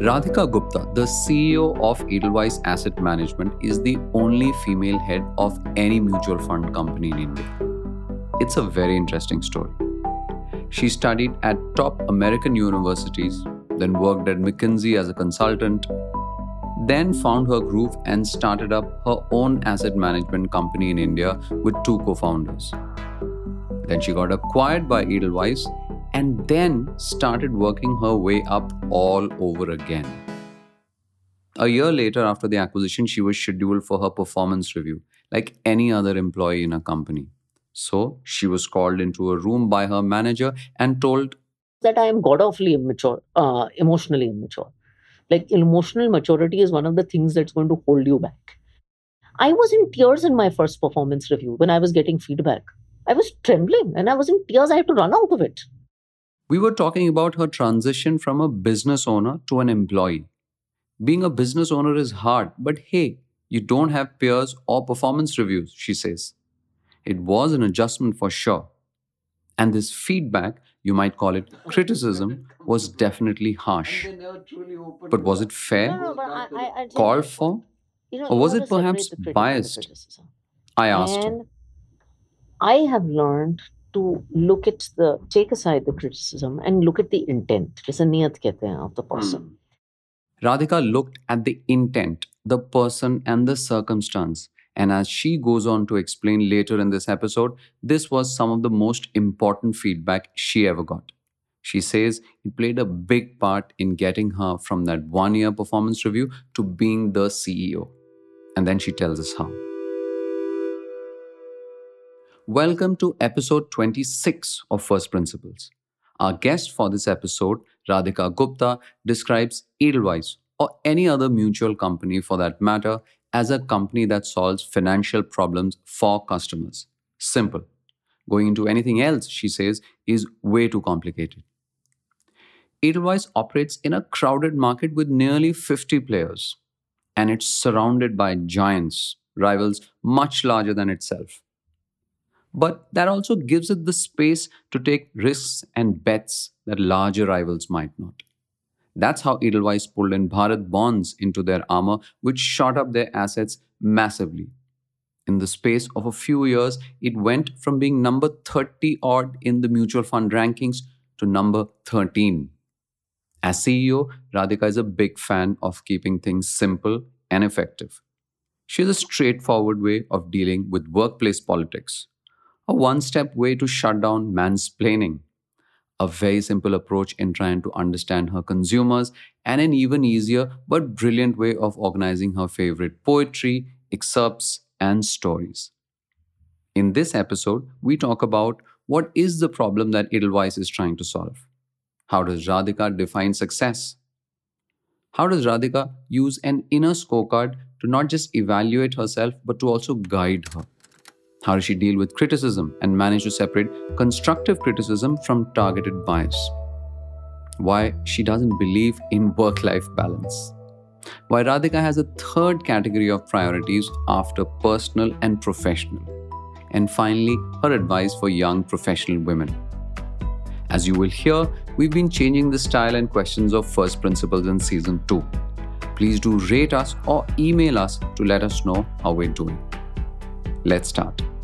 Radhika Gupta, the CEO of Edelweiss Asset Management, is the only female head of any mutual fund company in India. It's a very interesting story. She studied at top American universities, then worked at McKinsey as a consultant, then found her groove and started up her own asset management company in India with two co founders. Then she got acquired by Edelweiss and then started working her way up all over again. A year later, after the acquisition, she was scheduled for her performance review, like any other employee in a company. So she was called into a room by her manager and told that I am god awfully immature, uh, emotionally immature. Like emotional maturity is one of the things that's going to hold you back. I was in tears in my first performance review when I was getting feedback. I was trembling and I was in tears. I had to run out of it. We were talking about her transition from a business owner to an employee. Being a business owner is hard, but hey, you don't have peers or performance reviews, she says. It was an adjustment for sure. And this feedback, you might call it criticism, was definitely harsh. But was it fair? No, no, I, I, I Called for? you know, or was it perhaps the critic and the biased? I asked her. and I have learned to look at the take aside the criticism and look at the intent. It's a niyat kehte of the person. Hmm. Radhika looked at the intent, the person, and the circumstance. And as she goes on to explain later in this episode, this was some of the most important feedback she ever got. She says it played a big part in getting her from that one year performance review to being the CEO. And then she tells us how. Welcome to episode 26 of First Principles. Our guest for this episode, Radhika Gupta, describes Edelweiss or any other mutual company for that matter as a company that solves financial problems for customers. Simple. Going into anything else, she says, is way too complicated. Edelweiss operates in a crowded market with nearly 50 players, and it's surrounded by giants, rivals much larger than itself. But that also gives it the space to take risks and bets that larger rivals might not. That's how Edelweiss pulled in Bharat bonds into their armor, which shot up their assets massively. In the space of a few years, it went from being number 30 odd in the mutual fund rankings to number 13. As CEO, Radhika is a big fan of keeping things simple and effective. She has a straightforward way of dealing with workplace politics, a one step way to shut down mansplaining, a very simple approach in trying to understand her consumers, and an even easier but brilliant way of organizing her favorite poetry, excerpts, and stories. In this episode, we talk about what is the problem that Edelweiss is trying to solve. How does Radhika define success? How does Radhika use an inner scorecard to not just evaluate herself but to also guide her? How does she deal with criticism and manage to separate constructive criticism from targeted bias? Why she doesn't believe in work life balance? Why Radhika has a third category of priorities after personal and professional? And finally, her advice for young professional women. As you will hear, we've been changing the style and questions of first principles in season 2. Please do rate us or email us to let us know how we're doing. Let's start.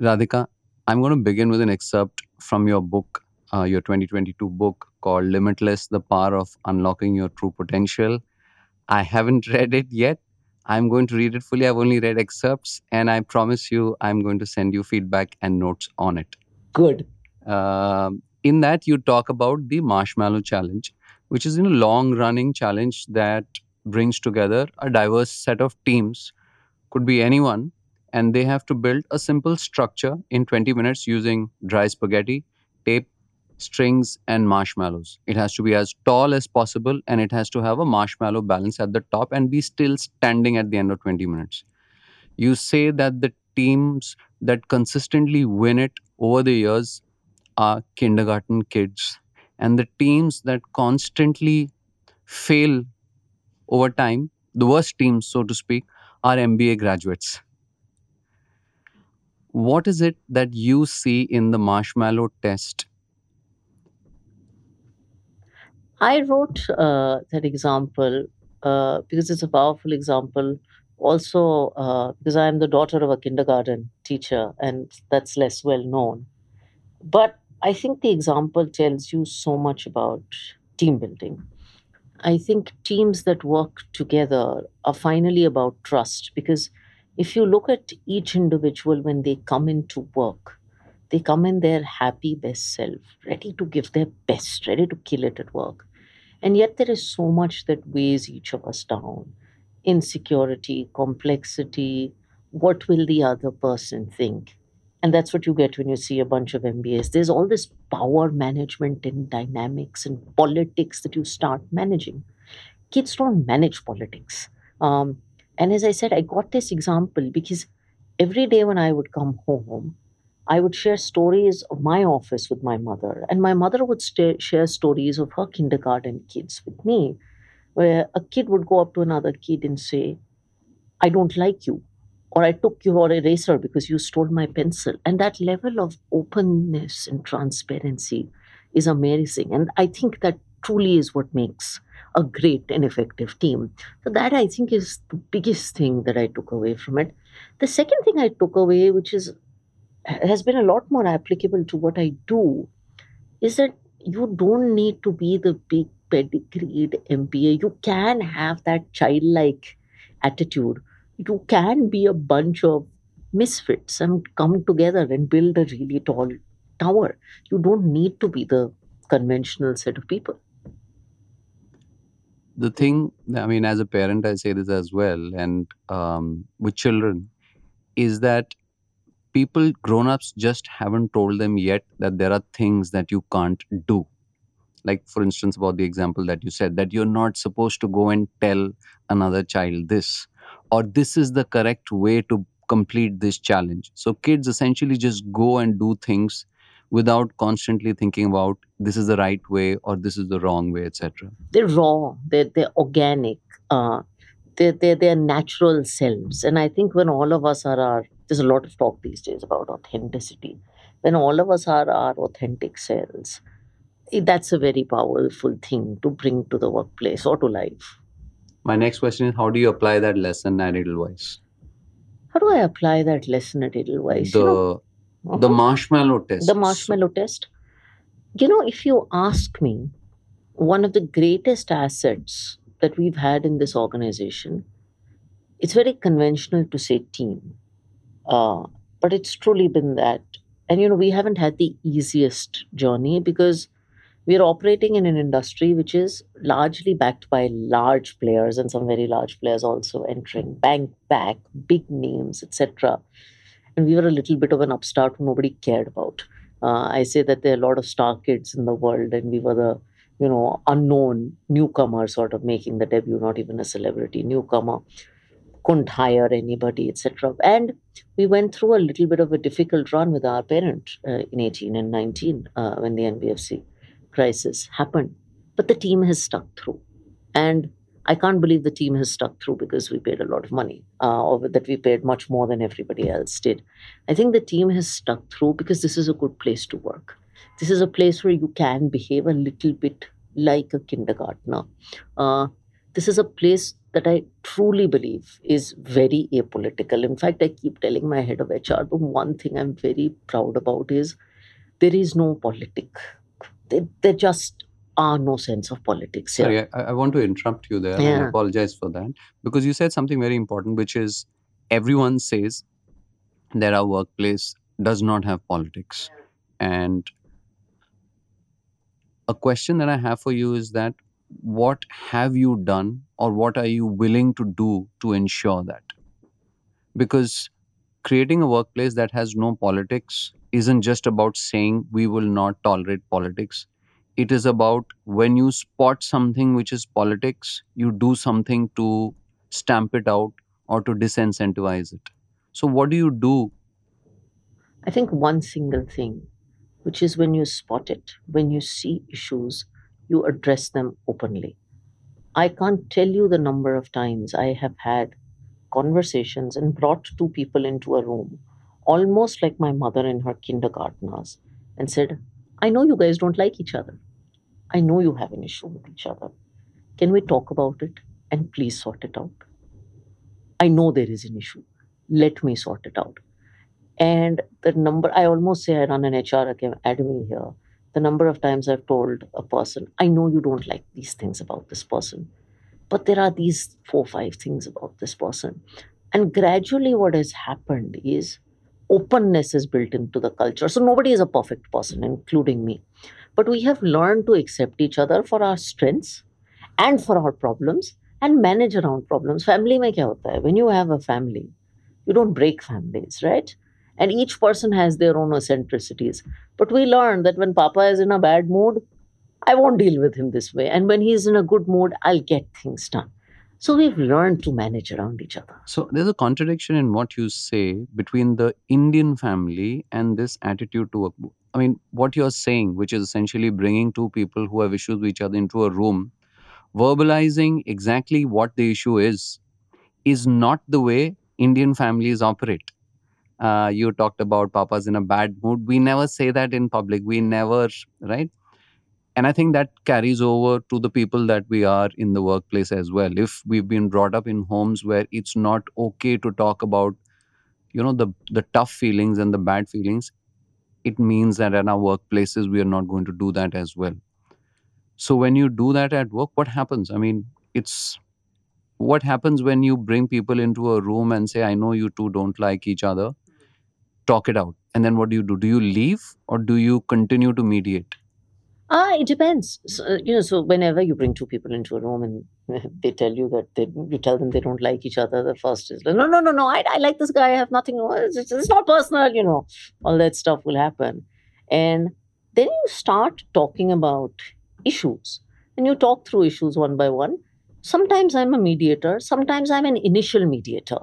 Radhika, I'm going to begin with an excerpt from your book, uh, your 2022 book called Limitless The Power of Unlocking Your True Potential. I haven't read it yet. I'm going to read it fully. I've only read excerpts, and I promise you, I'm going to send you feedback and notes on it. Good. Um in that, you talk about the Marshmallow Challenge, which is a long running challenge that brings together a diverse set of teams, could be anyone, and they have to build a simple structure in 20 minutes using dry spaghetti, tape, strings and marshmallows. It has to be as tall as possible and it has to have a marshmallow balance at the top and be still standing at the end of 20 minutes. You say that the teams that consistently win it over the years are kindergarten kids, and the teams that constantly fail over time, the worst teams, so to speak, are MBA graduates. What is it that you see in the marshmallow test I wrote uh, that example uh, because it's a powerful example. Also, uh, because I am the daughter of a kindergarten teacher, and that's less well known. But I think the example tells you so much about team building. I think teams that work together are finally about trust because if you look at each individual when they come into work, they come in their happy best self, ready to give their best, ready to kill it at work. And yet, there is so much that weighs each of us down insecurity, complexity. What will the other person think? And that's what you get when you see a bunch of MBAs. There's all this power management and dynamics and politics that you start managing. Kids don't manage politics. Um, and as I said, I got this example because every day when I would come home, I would share stories of my office with my mother, and my mother would st- share stories of her kindergarten kids with me, where a kid would go up to another kid and say, I don't like you, or I took your eraser because you stole my pencil. And that level of openness and transparency is amazing. And I think that truly is what makes a great and effective team. So, that I think is the biggest thing that I took away from it. The second thing I took away, which is has been a lot more applicable to what I do is that you don't need to be the big pedigreed MBA. You can have that childlike attitude. You can be a bunch of misfits and come together and build a really tall tower. You don't need to be the conventional set of people. The thing, I mean, as a parent, I say this as well, and um, with children, is that people grown-ups just haven't told them yet that there are things that you can't do. Like for instance about the example that you said that you're not supposed to go and tell another child this or this is the correct way to complete this challenge. So kids essentially just go and do things without constantly thinking about this is the right way or this is the wrong way etc they're raw they're, they're organic uh, they're, they're, they're natural selves and i think when all of us are our there's a lot of talk these days about authenticity. When all of us are our authentic selves, eh, that's a very powerful thing to bring to the workplace or to life. My next question is how do you apply that lesson at Edelweiss? How do I apply that lesson at Edelweiss? The, you know, the uh-huh. marshmallow test. The marshmallow test. You know, if you ask me, one of the greatest assets that we've had in this organization, it's very conventional to say team. Uh, but it's truly been that. And, you know, we haven't had the easiest journey because we're operating in an industry which is largely backed by large players and some very large players also entering bank back big names etc and we were a little bit of an upstart who nobody cared about uh, i say that there are a lot of star kids in the world and we were the you know unknown newcomer sort of making the debut not even a celebrity newcomer couldn't hire anybody, etc. And we went through a little bit of a difficult run with our parent uh, in 18 and 19 uh, when the NBFC crisis happened. But the team has stuck through. And I can't believe the team has stuck through because we paid a lot of money, uh, or that we paid much more than everybody else did. I think the team has stuck through because this is a good place to work. This is a place where you can behave a little bit like a kindergartner. Uh, this is a place that I truly believe is very apolitical. In fact, I keep telling my head of HR the one thing I'm very proud about is there is no politic. There just are no sense of politics. Here. Sorry, I, I, want to interrupt you there. Yeah. I apologize for that because you said something very important, which is everyone says that our workplace does not have politics. And a question that I have for you is that what have you done or what are you willing to do to ensure that because creating a workplace that has no politics isn't just about saying we will not tolerate politics. It is about when you spot something which is politics, you do something to stamp it out or to disincentivize it. So, what do you do? I think one single thing, which is when you spot it, when you see issues, you address them openly. I can't tell you the number of times I have had conversations and brought two people into a room, almost like my mother in her kindergartners, and said, I know you guys don't like each other. I know you have an issue with each other. Can we talk about it and please sort it out? I know there is an issue. Let me sort it out. And the number, I almost say I run an HR academy here. The number of times I've told a person, I know you don't like these things about this person, but there are these four, five things about this person. And gradually, what has happened is openness is built into the culture. So nobody is a perfect person, including me. But we have learned to accept each other for our strengths and for our problems and manage around problems. Family mein kya hota hai? When you have a family, you don't break families, right? And each person has their own eccentricities. But we learned that when Papa is in a bad mood, I won't deal with him this way. And when he's in a good mood, I'll get things done. So we've learned to manage around each other. So there's a contradiction in what you say between the Indian family and this attitude to. I mean, what you're saying, which is essentially bringing two people who have issues with each other into a room, verbalizing exactly what the issue is, is not the way Indian families operate. Uh, you talked about papa's in a bad mood. We never say that in public. We never, right? And i think that carries over to the people that we are in the workplace as well. If we've been brought up in homes where it's not okay to talk about you know the the tough feelings and the bad feelings it means that at our workplaces we are not going to do that as well. So when you do that at work what happens? I mean it's what happens when you bring people into a room and say i know you two don't like each other talk it out. And then what do you do? Do you leave or do you continue to mediate Ah, it depends. So, uh, you know, so whenever you bring two people into a room and they tell you that they, you tell them they don't like each other, the first is like, no, no, no, no, I, I like this guy. I have nothing. It's, it's not personal, you know. All that stuff will happen, and then you start talking about issues, and you talk through issues one by one. Sometimes I'm a mediator. Sometimes I'm an initial mediator,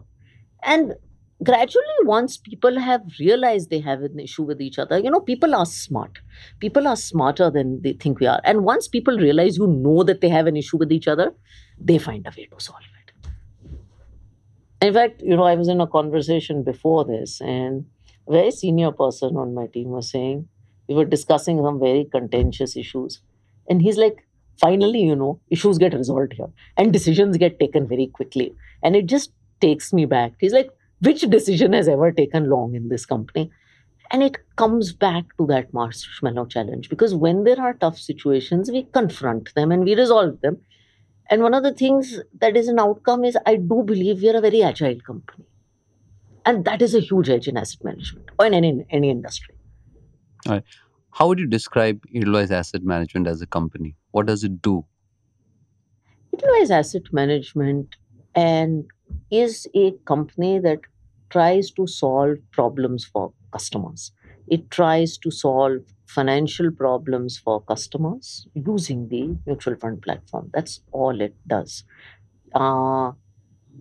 and gradually once people have realized they have an issue with each other you know people are smart. People are smarter than they think we are. And once people realize you know that they have an issue with each other they find a way to solve it. In fact you know i was in a conversation before this and a very senior person on my team was saying we were discussing some very contentious issues. And he's like finally you know issues get resolved here and decisions get taken very quickly. And it just takes me back. He's like which decision has ever taken long in this company? And it comes back to that marshmallow challenge because when there are tough situations, we confront them and we resolve them. And one of the things that is an outcome is I do believe we are a very agile company. And that is a huge edge in asset management or in any, any industry. All right. How would you describe Edelweiss Asset Management as a company? What does it do? Edelweiss Asset Management and is a company that tries to solve problems for customers. It tries to solve financial problems for customers using the mutual fund platform. That's all it does. Uh,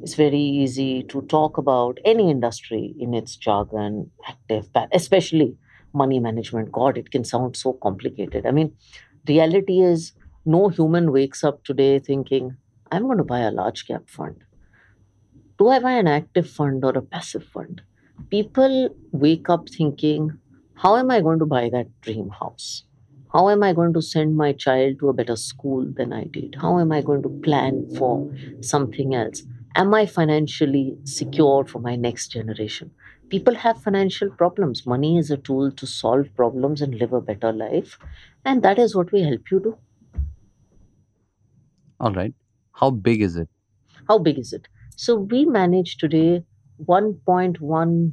it's very easy to talk about any industry in its jargon, active, especially money management. God, it can sound so complicated. I mean, reality is no human wakes up today thinking, I'm going to buy a large cap fund do I buy an active fund or a passive fund? People wake up thinking, how am I going to buy that dream house? How am I going to send my child to a better school than I did? How am I going to plan for something else? Am I financially secure for my next generation? People have financial problems. Money is a tool to solve problems and live a better life. And that is what we help you do. All right. How big is it? How big is it? So we manage today 1.12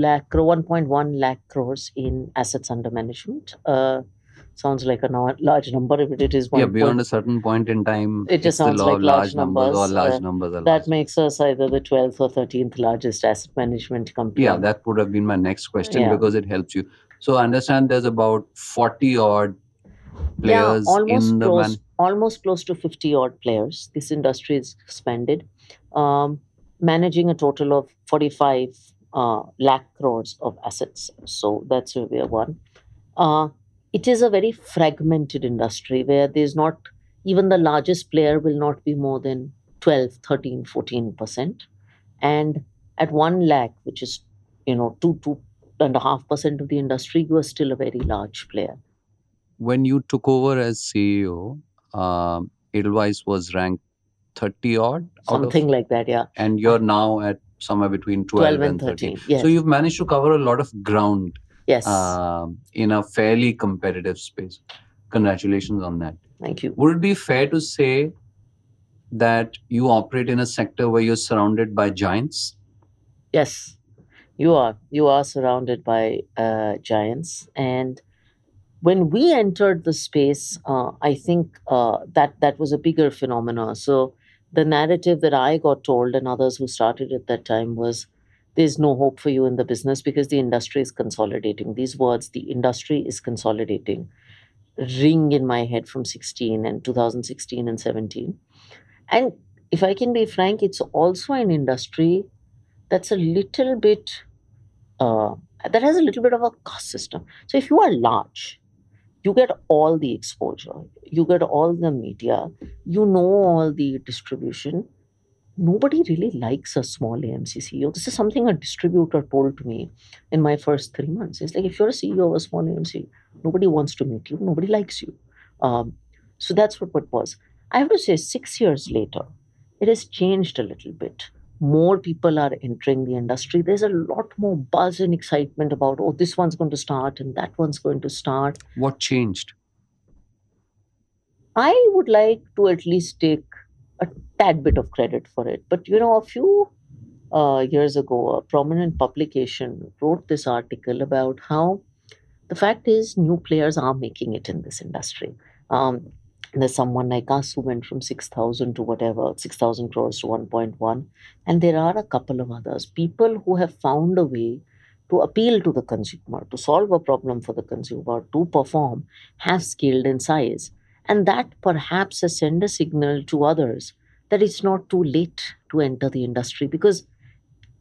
lakh, crore, 1.1 lakh crores in assets under management. Uh, sounds like a no- large number, but it is one. Yeah, beyond point- a certain point in time, It just sounds like of large large numbers, or large uh, numbers that large. makes us either the 12th or 13th largest asset management company. Yeah, that would have been my next question Yeah. because it helps you. So I understand there's about 40 odd players yeah, almost in the close, man. almost close to 50 odd players. This industry is expanded, um, managing a total of 45 uh, lakh crores of assets. So that's where we are one. Uh, it is a very fragmented industry where there's not even the largest player will not be more than 12 13 14 percent and at 1 lakh which is you know 2 2 and a half percent of the industry you are still a very large player When you took over as CEO, um, Edelweiss was ranked 30 odd, out of- something like that yeah. and you're now at somewhere between 12, 12 and 13 yes So you've managed to cover a lot of ground yes. um, in a fairly competitive space. Congratulations on that. thank you. Would it be fair to say that you operate in a sector where you're surrounded by giants? yes. You are. You are surrounded by uh, giants. And when we entered the space uh, i think uh, that that was a bigger phenomena. So the narrative that i got told and others who started at that time was there's no hope for you in the business because the industry is consolidating these words the industry is consolidating ring in my head from 16 and 2016 and 17 and if i can be frank it's also an industry that's a little bit uh, that has a little bit of a cost system. So if you are large, you get all the exposure, you get all the media, you know all the distribution. Nobody really likes a small AMC CEO. This is something a distributor told to me in my first three months. It's like if you're a CEO of a small AMC, nobody wants to meet you, nobody likes you. Um, so that's what it was. I have to say, six years later, it has changed a little bit more people are entering the industry. There's a lot more buzz and excitement about, oh, this one's going to start and that one's going to start. What changed? I would like to at least take a tad bit of credit for it. But, you know, a few uh, years ago, a prominent publication wrote this article about how the fact is new players are making it in this industry. Um, there's someone like us who went from 6,000 to whatever, 6,000 crores to 1.1. And there are a couple of others, people who have found a way to appeal to the consumer, to solve a problem for the consumer, to perform, have scaled in size. And that perhaps has sent a signal to others that it's not too late to enter the industry because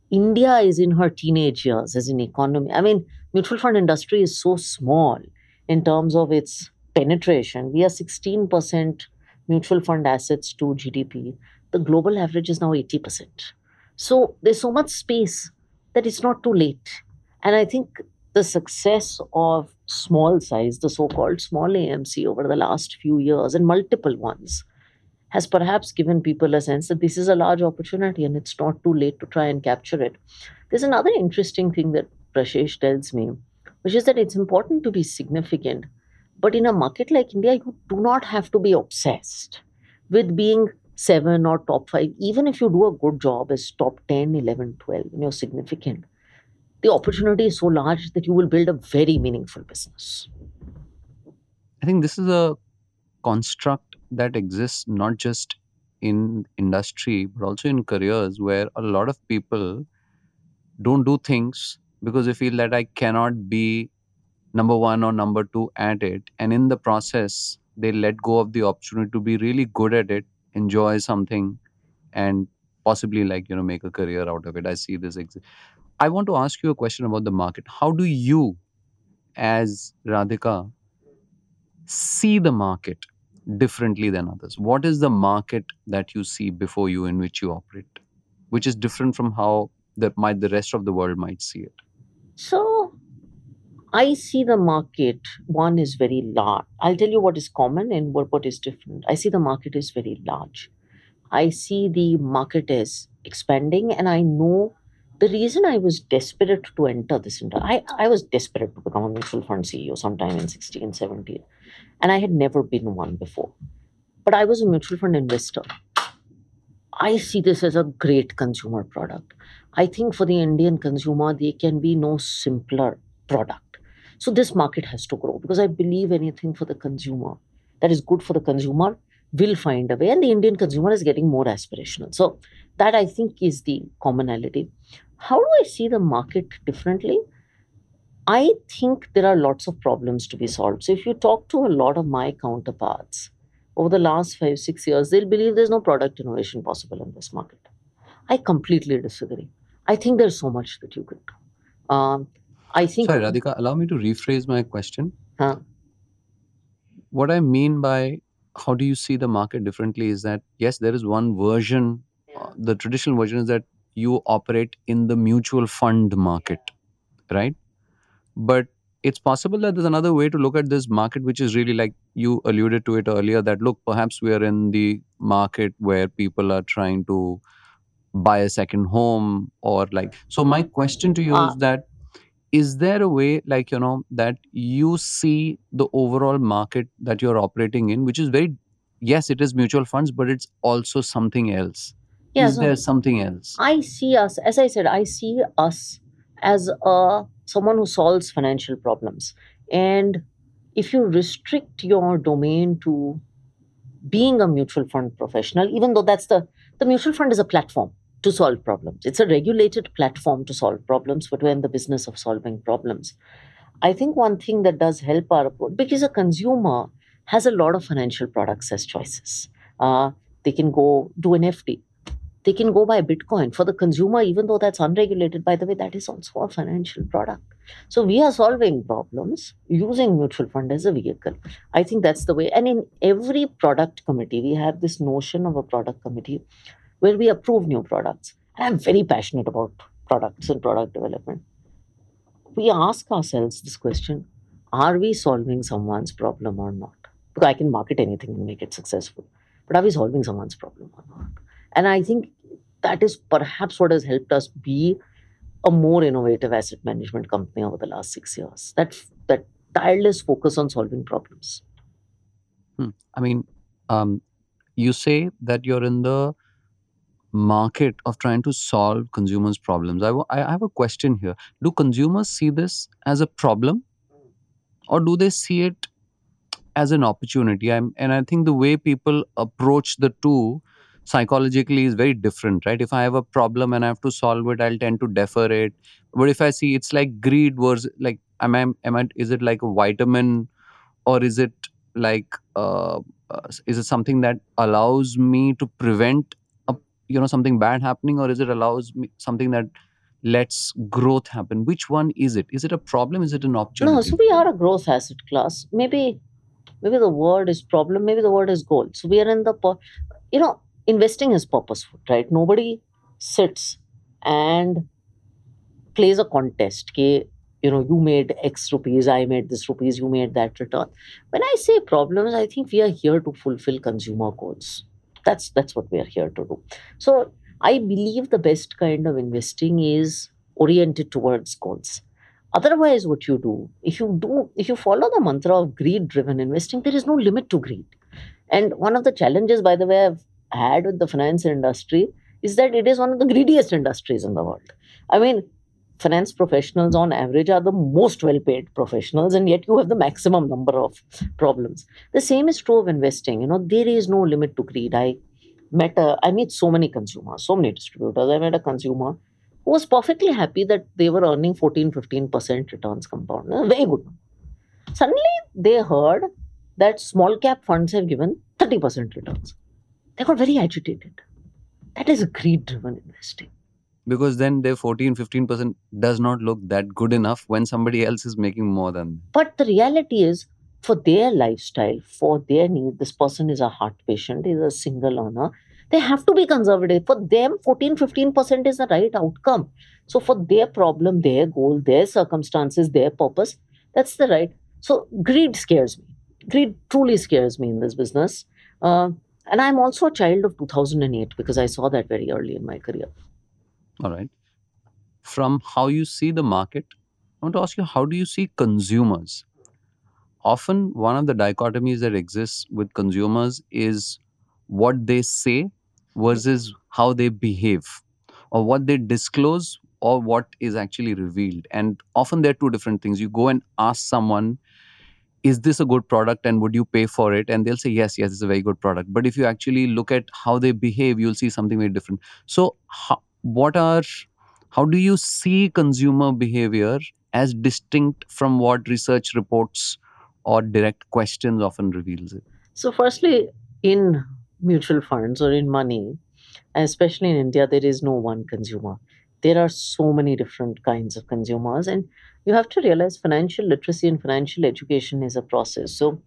India is in her teenage years as an economy. I mean, mutual fund industry is so small in terms of its penetration. We are 16% mutual fund assets to GDP. The global average is now 80%. So there's so much space that it's not too late. And I think the success of small size, the so called small AMC over the last few years and multiple ones, has perhaps given people a sense that this is a large opportunity and it's not too late to try and capture it. There's another interesting thing that Prashesh tells me, which is that it's important to be significant. But in a market like India, you do not have to be obsessed with being seven or top five. Even if you do a good job as top 10, 11, 12, and you're significant, the opportunity is so large that you will build a very meaningful business. I think this is a construct that exists not just in industry but also in careers where a lot of people don't do things because they feel that I cannot be number one or number two at it. And in the process, they let go of the opportunity to be really good at it, enjoy something, and possibly like, you know, make a career out of it. I see this. Ex- I want to ask you a question about the market. How do you, as Radhika, see the market differently than others? What is the market that you see before you in which you operate, which is different from how the might the rest of the world might see it? So I see the market, one is very large. I'll tell you what is common and what, what is different. I see the market is very large. I see the market is expanding, and I know the reason I was desperate to enter this industry. I, I was desperate to become a mutual fund CEO sometime in 16, 17, and I had never been one before. But I was a mutual fund investor. I see this as a great consumer product. I think for the Indian consumer, there can be no simpler product. So this market has to grow because I believe anything for the consumer that is good for the consumer will find a way, and the Indian consumer is getting more aspirational. So that I think is the commonality. How do I see the market differently? I think there are lots of problems to be solved. So if you talk to a lot of my counterparts over the last five, six years, they'll believe there's no product innovation possible in this market. I completely disagree. I think there's so much that you can do. Um, I think. Sorry, Radhika, allow me to rephrase my question. Huh? What I mean by how do you see the market differently is that, yes, there is one version. Uh, the traditional version is that you operate in the mutual fund market, right? But it's possible that there's another way to look at this market, which is really like you alluded to it earlier that look, perhaps we are in the market where people are trying to buy a second home or like. So, my question to you Uh, is that is there a way like you know that you see the overall market that you're operating in which is very yes it is mutual funds but it's also something else yeah, is so there something else I see us, as I said, I see us as a someone who solves financial problems. And if you restrict your domain to being a mutual fund professional, even though that's the the mutual fund is a platform to solve problems. It's a regulated platform to solve problems, but we're in the business of solving problems. I think one thing that does help our approach because a consumer has a lot of financial products as choices. Uh, they can go do an FD. They can go buy Bitcoin. For the consumer, even though that's unregulated, by the way, that is also a financial product. So we are solving problems using mutual fund as a vehicle. I think that's the way. And in every product committee, we have this notion of a product committee where we approve new products. And I'm very passionate about products and product development. We ask ourselves this question Are we solving someone's problem or not? Because I can market anything and make it successful. But are we solving someone's problem or not? And I think that is perhaps what has helped us be a more innovative asset management company over the last six years. That that tireless focus on solving problems. Hmm. i mean um, you say that you're in the market of trying to solve consumers problems. I I have a question here. Do consumers see this as a problem? Or do they see it as an opportunity? I'm, and i think the way people approach the two psychologically is very different right? If i have a problem and i have to solve it i'll tend to defer it. But if i see it's like greed versus like am i am i is it like a vitamin? Or is it like uh, uh, is it something that allows me to prevent you know something bad happening or is it allows me something that lets growth happen which one is it is it a problem is it an option? No, so we are a growth asset class. Maybe maybe the word is problem, maybe the word is goal. So we are in the pur- you know, investing is purposeful, right? Nobody sits and plays a contest. Ke, you know, you made X rupees, I made this rupees, you made that return. When I say problems, I think we are here to fulfill consumer goals. That's that's what we are here to do. So I believe the best kind of investing is oriented towards goals. Otherwise, what you do, if you do, if you follow the mantra of greed driven investing, there is no limit to greed. And one of the challenges, by the way, I've had with the finance industry is that it is one of the greediest industries in the world. I mean, finance professionals on average are the most well paid professionals, and yet you have the maximum number of problems. The same is true of investing. You know, there is no limit to greed. I met a, I meet so many consumers, so many distributors. I met a consumer who was perfectly happy that they were earning 14 15% returns compound. Very good. Suddenly, they heard that small cap funds have given 30% returns. They got very agitated. That is greed driven investing. Because then their 14 15% does not look that good enough when somebody else is making more than them. But the reality is, for their lifestyle, for their need, this person is a heart patient, is a single earner. They have to be conservative. For them, 14 15% is the right outcome. So, for their problem, their goal, their circumstances, their purpose, that's the right. So, greed scares me. Greed truly scares me in this business. Uh, and I'm also a child of 2008 because I saw that very early in my career. All right. From how you see the market, I want to ask you how do you see consumers? Often, one of the dichotomies that exists with consumers is what they say versus how they behave, or what they disclose or what is actually revealed. And often there are two different things. You go and ask someone is this a good product and would you pay for it? And they'll say yes yes it's a very good product. But if you actually look at how they behave you'll see something very different. So how, what are how do you see consumer behavior as distinct from what research reports or direct questions often reveals it? So firstly in mutual funds or in money especially in india there is no one consumer. There are so many different kinds of consumers and you have to realize financial literacy and financial education is a process. So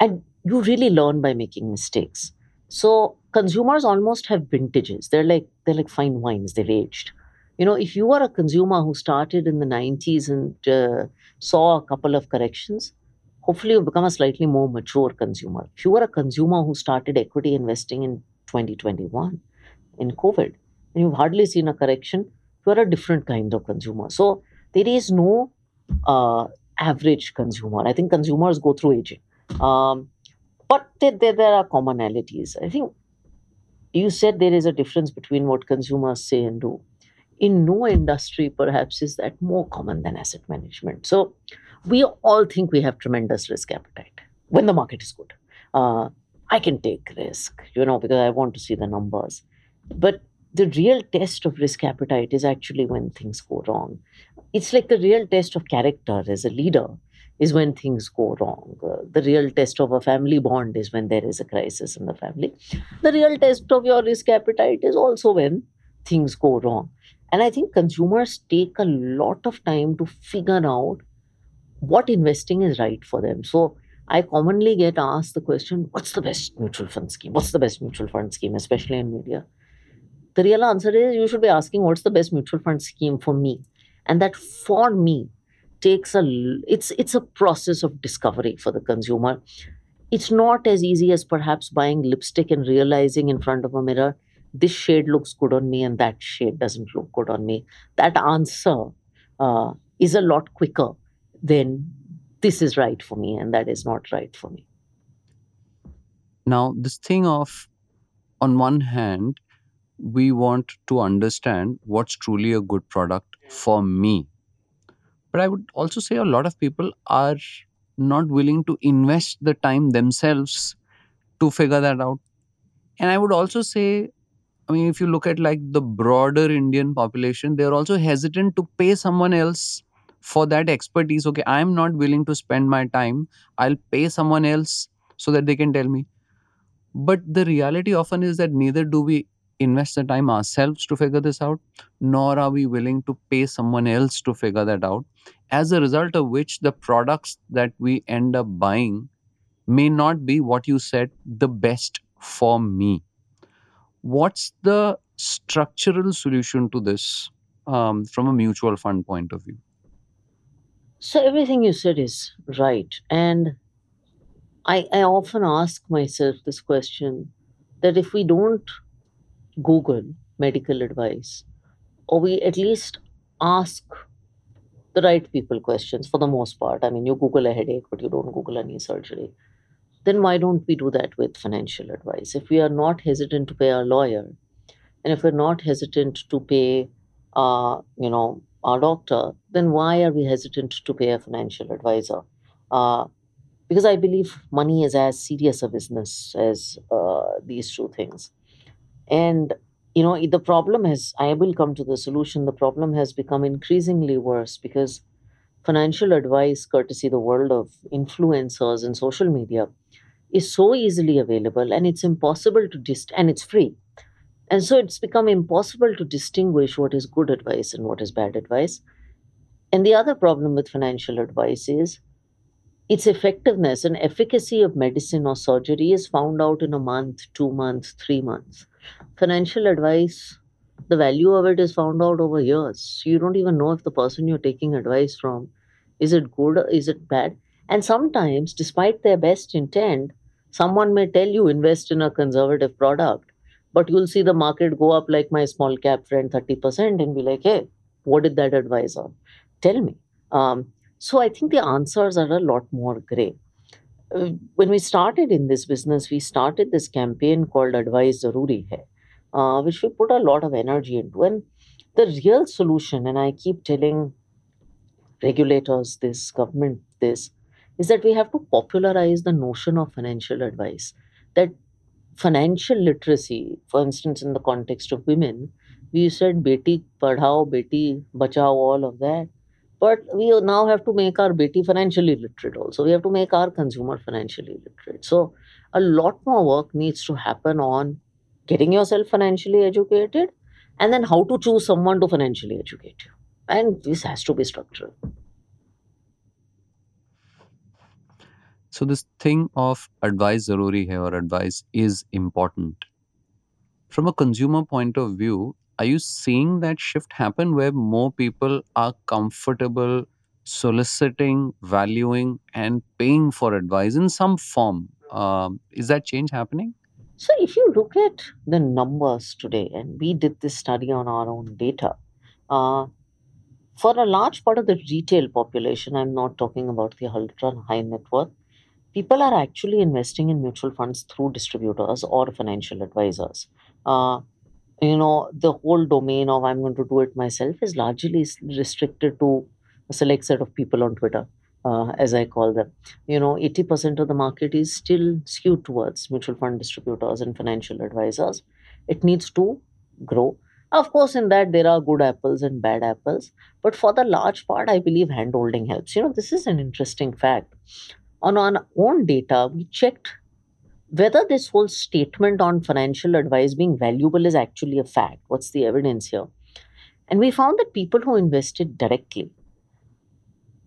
and you really learn by making mistakes. So consumers almost have vintages they're like they're like fine wines they've aged you know if you are a consumer who started in the 90s and uh, saw a couple of corrections hopefully you've become a slightly more mature consumer if you are a consumer who started equity investing in 2021 in covid and you've hardly seen a correction you are a different kind of consumer so there is no uh, average consumer. I think consumers go through aging. Um, but there, there, there are commonalities. I think you said there is a difference between what consumers say and do. In no industry, perhaps, is that more common than asset management. So we all think we have tremendous risk appetite when the market is good. Uh, I can take risk, you know, because I want to see the numbers. But the real test of risk appetite is actually when things go wrong. It's like the real test of character as a leader is when things go wrong. Uh, the real test of a family bond is when there is a crisis in the family. The real test of your risk appetite is also when things go wrong. And I think consumers take a lot of time to figure out what investing is right for them. So I commonly get asked the question, what's the best mutual fund scheme? What's the best mutual fund scheme, especially in media? The real answer is you should be asking what's the best mutual fund scheme for me. And that for me takes a it's it's a process of discovery for the consumer. It's not as easy as perhaps buying lipstick and realizing in front of a mirror this shade looks good on me and that shade doesn't look good on me. That answer uh, is a lot quicker than this is right for me and that is not right for me. Now, this thing of, on one hand, we want to understand what's truly a good product for me. But I would also say a lot of people are not willing to invest the time themselves to figure that out. And I would also say, I mean, if you look at like the broader Indian population, they're also hesitant to pay someone else for that expertise. Okay, I'm not willing to spend my time. I'll pay someone else so that they can tell me. But the reality often is that neither do we invest the time ourselves to figure this out, nor are we willing to pay someone else to figure that out. As a result of which, the products that we end up buying may not be what you said the best for me. What's the structural solution to this um, from a mutual fund point of view? So everything you said is right. And I, I often ask myself this question that if we don't Google medical advice, or we at least ask the right people questions for the most part. I mean, you Google a headache, but you don't Google a knee surgery. Then why don't we do that with financial advice? If we are not hesitant to pay our lawyer, and if we're not hesitant to pay, uh, you know, our doctor, then why are we hesitant to pay a financial advisor? Uh, because I believe money is as serious a business as uh, these two things. And you know, the problem has, I will come to the solution. The problem has become increasingly worse because financial advice, courtesy the world of influencers and social media, is so easily available and it's impossible to dist and it's free. And so it's become impossible to distinguish what is good advice and what is bad advice. And the other problem with financial advice is its effectiveness and efficacy of medicine or surgery is found out in a month, two months, three months financial advice, the value of it is found out over years. You don't even know if the person you're taking advice from is it good or is it bad. And sometimes, despite their best intent, someone may tell you invest in a conservative product, but you'll see the market go up like my small cap friend 30% and be like, hey, what did that advisor tell me? Um, so I think the answers are a lot more gray. Uh, when we started in this business, we started this campaign called Advice Zaruri Hai, uh, which we put a lot of energy into. And The real solution, and I keep telling regulators this, government this, is that we have to popularize the notion of financial advice. That financial literacy, for instance, in the context of women, we said beti padhao, beti bachao, all of that. But we now have to make our beti financially literate also. We have to make our consumer financially literate. So a lot more work needs to happen on getting yourself financially educated and then how to choose someone to financially educate you. And this has to be structural. So this thing of advice zaruri hai or advice is important. From a consumer point of view, are you seeing that shift happen where more people are comfortable soliciting, valuing, and paying for advice in some form? Um, is that change happening? So, if you look at the numbers today, and we did this study on our own data, uh, for a large part of the retail population, I'm not talking about the ultra high net worth, people are actually investing in mutual funds through distributors or financial advisors. Uh, you know, the whole domain of I'm going to do it myself is largely restricted to a select set of people on Twitter, uh, as I call them. You know, 80% of the market is still skewed towards mutual fund distributors and financial advisors. It needs to grow. Of course, in that there are good apples and bad apples, but for the large part, I believe handholding helps. You know, this is an interesting fact. On our own data, we checked whether this whole statement on financial advice being valuable is actually a fact. What's the evidence here? And we found that people who invested directly,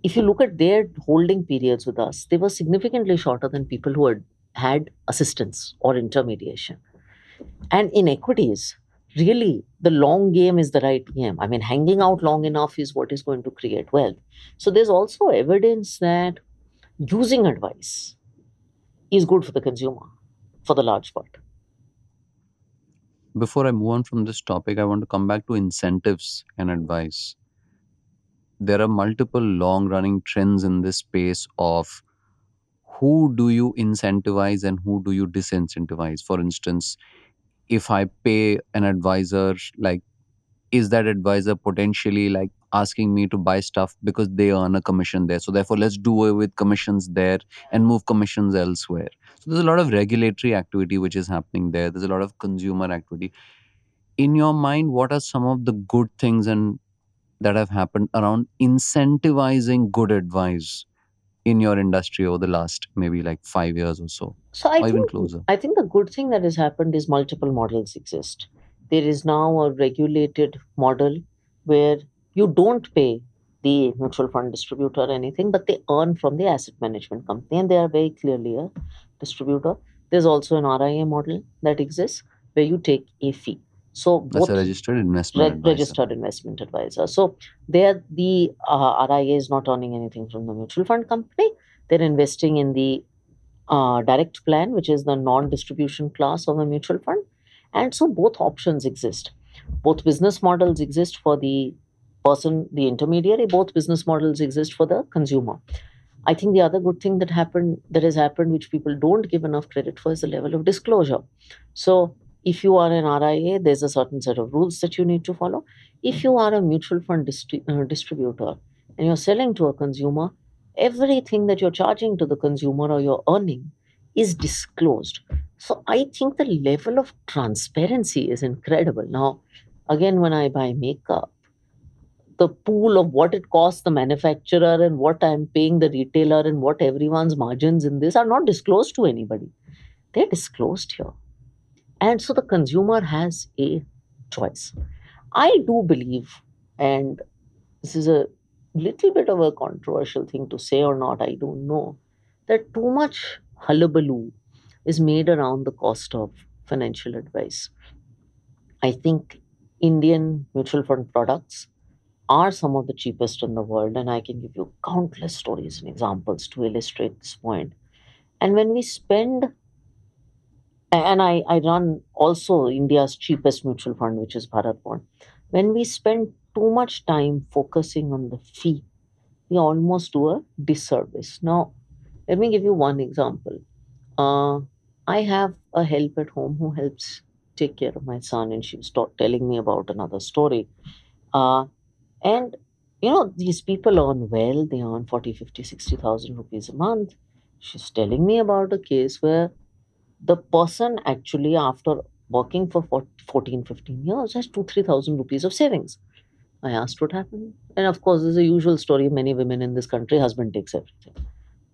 if you look at their holding periods with us, they were significantly shorter than people who had had assistance or intermediation. And in equities, really, the long game is the right game. I mean, hanging out long enough is what is going to create wealth. So there's also evidence that using advice is good for the consumer for the large part. Before I move on from this topic, I want to come back to incentives and advice. There are multiple long running trends in this space of who do you incentivize and who do you disincentivize. For instance, if I pay an advisor, like, is that advisor potentially like asking me to buy stuff because they earn a commission there? So, therefore, let's do away with commissions there and move commissions elsewhere. So, there's a lot of regulatory activity which is happening there, there's a lot of consumer activity. In your mind, what are some of the good things and that have happened around incentivizing good advice in your industry over the last maybe like five years or so, So I or even think closer? I think the good thing that has happened is multiple models exist. There is now a regulated model where you don't pay the mutual fund distributor anything, but they earn from the asset management company, and they are very clearly a distributor. There's also an RIA model that exists where you take a fee. So That's a both registered investment reg- advisor. registered investment advisor. So there, the uh, RIA is not earning anything from the mutual fund company. They're investing in the uh, direct plan, which is the non-distribution class of a mutual fund. And so both options exist. Both business models exist for the person, the intermediary. Both business models exist for the consumer. I think the other good thing that happened that has happened, which people don't give enough credit for, is the level of disclosure. So if you are an RIA, there's a certain set of rules that you need to follow. If you are a mutual fund distri- uh, distributor and you're selling to a consumer, everything that you're charging to the consumer or you're earning is disclosed. So I think the level of transparency is incredible. Now, again, when I buy makeup, the pool of what it costs the manufacturer and what I'm paying the retailer and what everyone's margins in this are not disclosed to anybody. They're disclosed here. And so the consumer has a choice. I do believe, and this is a little bit of a controversial thing to say or not, I don't know, that too much hullabaloo is made around the cost of financial advice. I think Indian mutual fund products are some of the cheapest in the world, and I can give you countless stories and examples to illustrate this point. And when we spend, and I, I run also India's cheapest mutual fund, which is Bharat Bond, when we spend too much time focusing on the fee, we almost do a disservice. Now, let me give you one example. Uh, I have a help at home who helps take care of my son, and she was telling me about another story. Uh, and you know, these people earn well, they earn 40, 50, 60,000 rupees a month. She's telling me about a case where the person actually, after working for 14, 15 years, has 2, 3,000 rupees of savings. I asked what happened. And of course, there's a usual story many women in this country husband takes everything.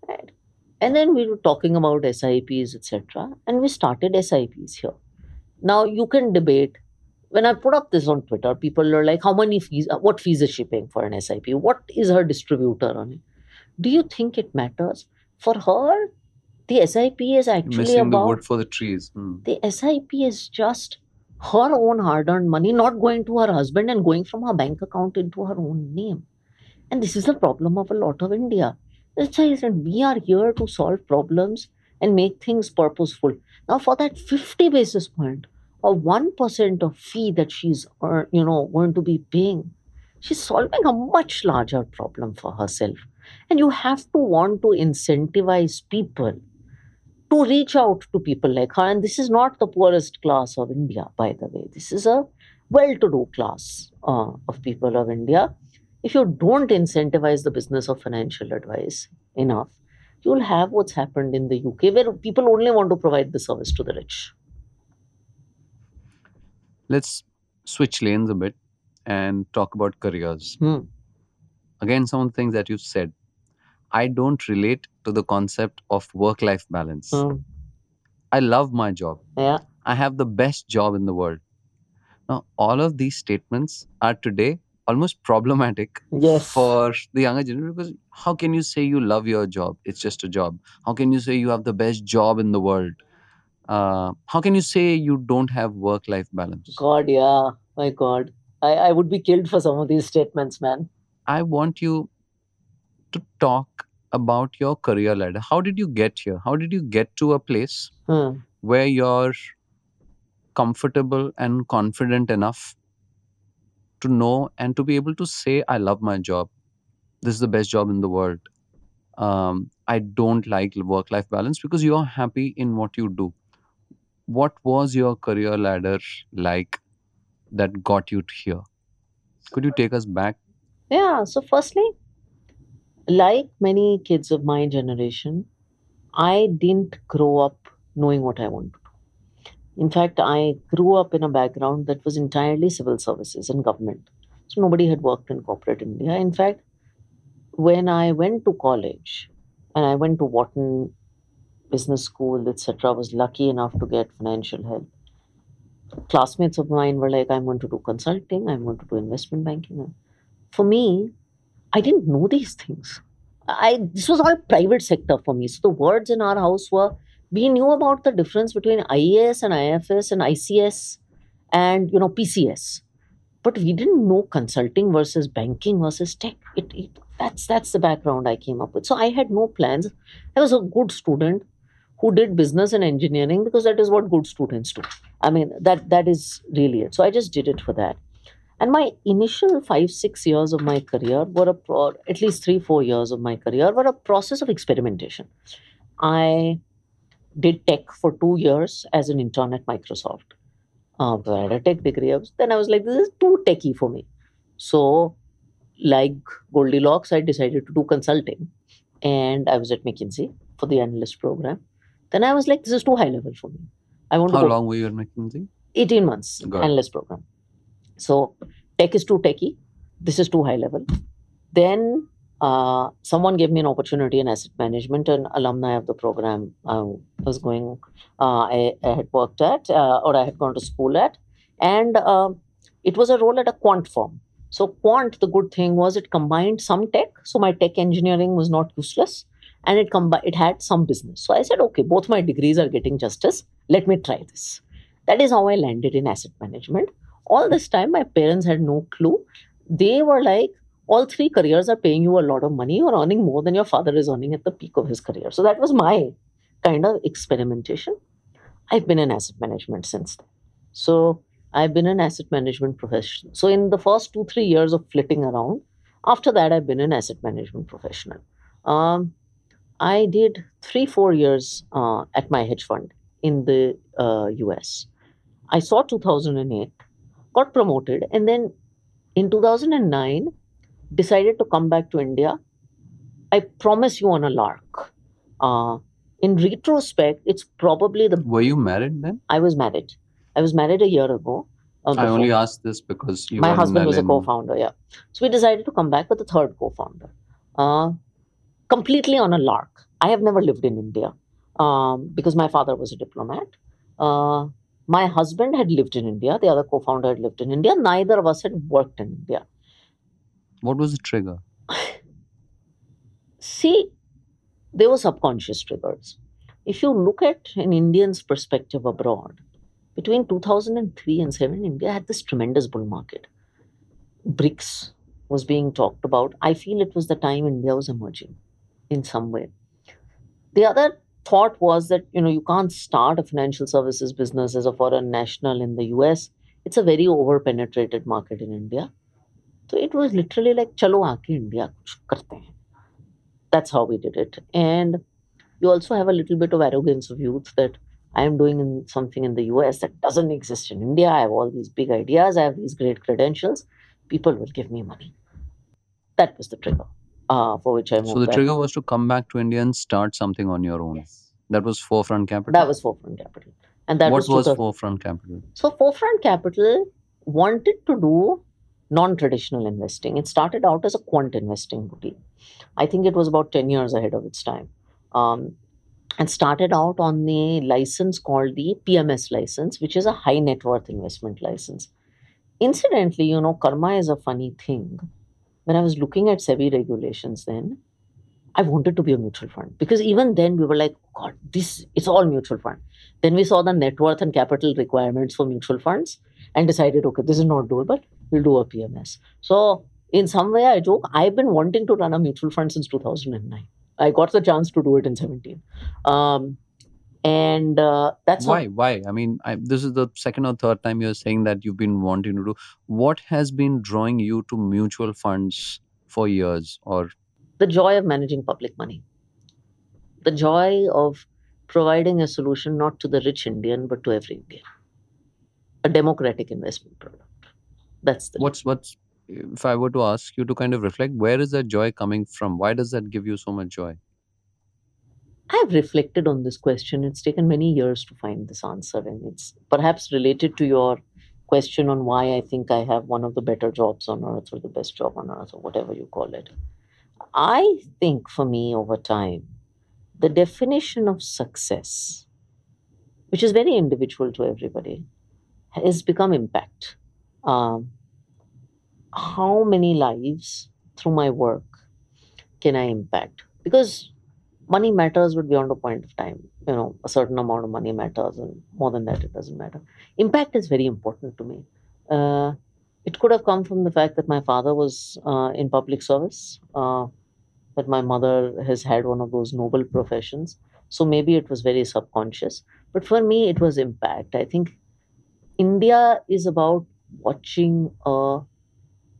Right? And then we were talking about SIPs, etc. And we started SIPs here. Now you can debate. When I put up this on Twitter, people are like, how many fees, uh, what fees is she paying for an SIP? What is her distributor on it? Do you think it matters? For her, the SIP is actually Missing about the wood for the trees. Hmm. the SIP is just her own hard earned money not going to her husband and going from her bank account into her own name. And this is the problem of a lot of India. That's why we are here to solve problems and make things purposeful. Now, for that 50 basis point or 1% of fee that she's you know going to be paying, she's solving a much larger problem for herself. And you have to want to incentivize people to reach out to people like her. And this is not the poorest class of India, by the way. This is a well to do class uh, of people of India. If you don't incentivize the business of financial advice enough, you'll have what's happened in the UK, where people only want to provide the service to the rich. Let's switch lanes a bit and talk about careers. Hmm. Again, some of the things that you said. I don't relate to the concept of work life balance. Hmm. I love my job. Yeah. I have the best job in the world. Now, all of these statements are today almost problematic Yes. for the younger generation because how can you say you love your job? It's just a job. How can you say you have the best job in the world? Uh, how can you say you don't have work life balance? God, yeah. My God. I, I would be killed for some of these statements, man. I want you to talk about your career ladder. How did you get here? How did you get to a place Hmm. where you're comfortable and confident enough to know and to be able to say, I love my job. This is the best job in the world. Um, I don't like work life balance because you're happy in what you do. What was your career ladder like that got you here? Could you take us back? Yeah. So, firstly, like many kids of my generation, I didn't grow up knowing what I want to do. In fact, I grew up in a background that was entirely civil services and government. So, nobody had worked in corporate India. In fact, when I went to college and I went to Wharton Business School, etc., was lucky enough to get financial help. Classmates of mine were like, I'm going to do consulting, I'm going to do investment banking. For me, I didn't know these things. I this was all private sector for me. So the words in our house were we knew about the difference between IAS and IFS and ICS and you know PCS, but we didn't know consulting versus banking versus tech. It, it that's that's the background I came up with. So I had no plans. I was a good student who did business and engineering because that is what good students do. I mean that that is really it. So I just did it for that. And my initial five, six years of my career were a pro- at least three, four years of my career were a process of experimentation. I did tech for two years as an intern at Microsoft. Uh, I had a tech degree. Then I was like, this is too techy for me. So, like Goldilocks, I decided to do consulting. And I was at McKinsey for the analyst program. Then I was like, this is too high level for me. I want How to go long were you at McKinsey? 18 months Got it. analyst program. So tech is too techy. This is too high level. Then uh, someone gave me an opportunity in asset management, an alumni of the program I was going, uh, I, I had worked at uh, or I had gone to school at. And uh, it was a role at a quant firm. So quant, the good thing was it combined some tech. So my tech engineering was not useless and it combi- it had some business. So I said, okay, both my degrees are getting justice. Let me try this. That is how I landed in asset management. All this time, my parents had no clue. They were like, all three careers are paying you a lot of money. You're earning more than your father is earning at the peak of his career. So that was my kind of experimentation. I've been in asset management since then. So I've been an asset management professional. So in the first two, three years of flitting around, after that, I've been an asset management professional. Um, I did three, four years uh, at my hedge fund in the uh, US. I saw 2008, got promoted, and then In 2009, decided to come back to India. I promise you on a lark. Uh, in retrospect, it's probably the. Were you married then? I was married. I was married a year ago. uh, I only asked this because you my husband was a co-founder yeah so we decided to come back with a third co-founder uh, completely on a lark. I have never lived in india um, because my father was a diplomat. Uh, my husband had lived in india. The other co-founder had lived in india. Neither of us had worked in india. What was the trigger? see there were subconscious triggers. If you look at an indian's perspective abroad between 2003 and 7 india had this tremendous bull market. Brics was being talked about. I feel it was the time india was emerging in some way. The other thought was that you know you can't start a financial services business as a foreign national in the us it's a very over penetrated market in india. So it was literally like chalo aake india kuch karte hain that's how we did it. And you also have a little bit of arrogance of youth that i am doing in something in the us that doesn't exist in india. I have all these big ideas. I have these great credentials. People will give me money. That was the trigger uh, for which i moved So the back. trigger was to come back to India and start something on your own. That was Forefront Capital. that was forefront capital and that was what was, was 2000 Forefront Capital? So, Forefront Capital wanted to do non traditional investing. It started out as a quant investing boutique. I think it was about 10 years ahead of its time. Um, and started out on the license called the PMS license, which is a high net worth investment license. Incidentally, you know, karma is a funny thing. When I was looking at SEBI regulations then, I wanted to be a mutual fund because even then we were like, God, this it's all mutual fund. Then we saw the net worth and capital requirements for mutual funds and decided, okay, this is not doable. We'll do a PMS. So in some way, I joke, I've been wanting to run a mutual fund since 2009. I got the chance to do it in 17. Um, and uh, that's Why? Why? I mean, I, this is the second or third time you're saying that you've been wanting to do. What has been drawing you to mutual funds for years? Or the joy of managing public money, the joy of providing a solution not to the rich Indian, but to every Indian, a democratic investment product. That's the what's what's if I were to ask you to kind of reflect, where is that joy coming from? Why does that give you so much joy? I've reflected on this question. It's taken many years to find this answer, and it's perhaps related to your question on why I think I have one of the better jobs on earth or the best job on earth or whatever you call it. I think for me over time, the definition of success, which is very individual to everybody, has become impact. Um, how many lives through my work can I impact? Because money matters, but beyond a point of time, you know, a certain amount of money matters, and more than that, it doesn't matter. Impact is very important to me. Uh, it could have come from the fact that my father was uh, in public service, uh, that my mother has had one of those noble professions. So maybe it was very subconscious. But for me, it was impact. I think India is about watching a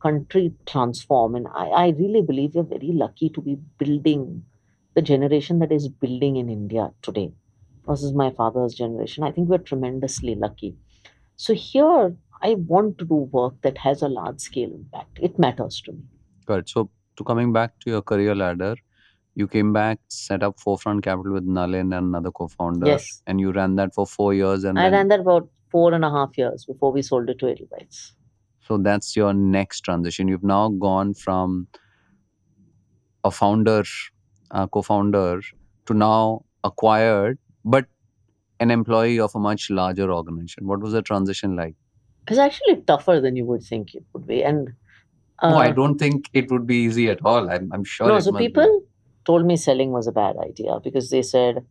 country transform. And I, I really believe we're very lucky to be building the generation that is building in India today versus my father's generation. I think we're tremendously lucky. So here, I want to do work that has a large scale impact. It matters to me. Good. So to coming back to your career ladder, you came back, set up Forefront Capital with Nalin and another co-founder, Yes. and you ran that for four years, and I then, ran that about four and a half years before we sold it to Edelweiss. so that's your next transition. You've now gone from a founder, uh, co-founder, to now acquired, but an employee of a much larger organization. What was the transition like? It's actually tougher than you would think it would be. And uh, oh, I don't think it would be easy at all. I'm, I'm sure. no, it so must be. people told me selling was a bad idea because they said,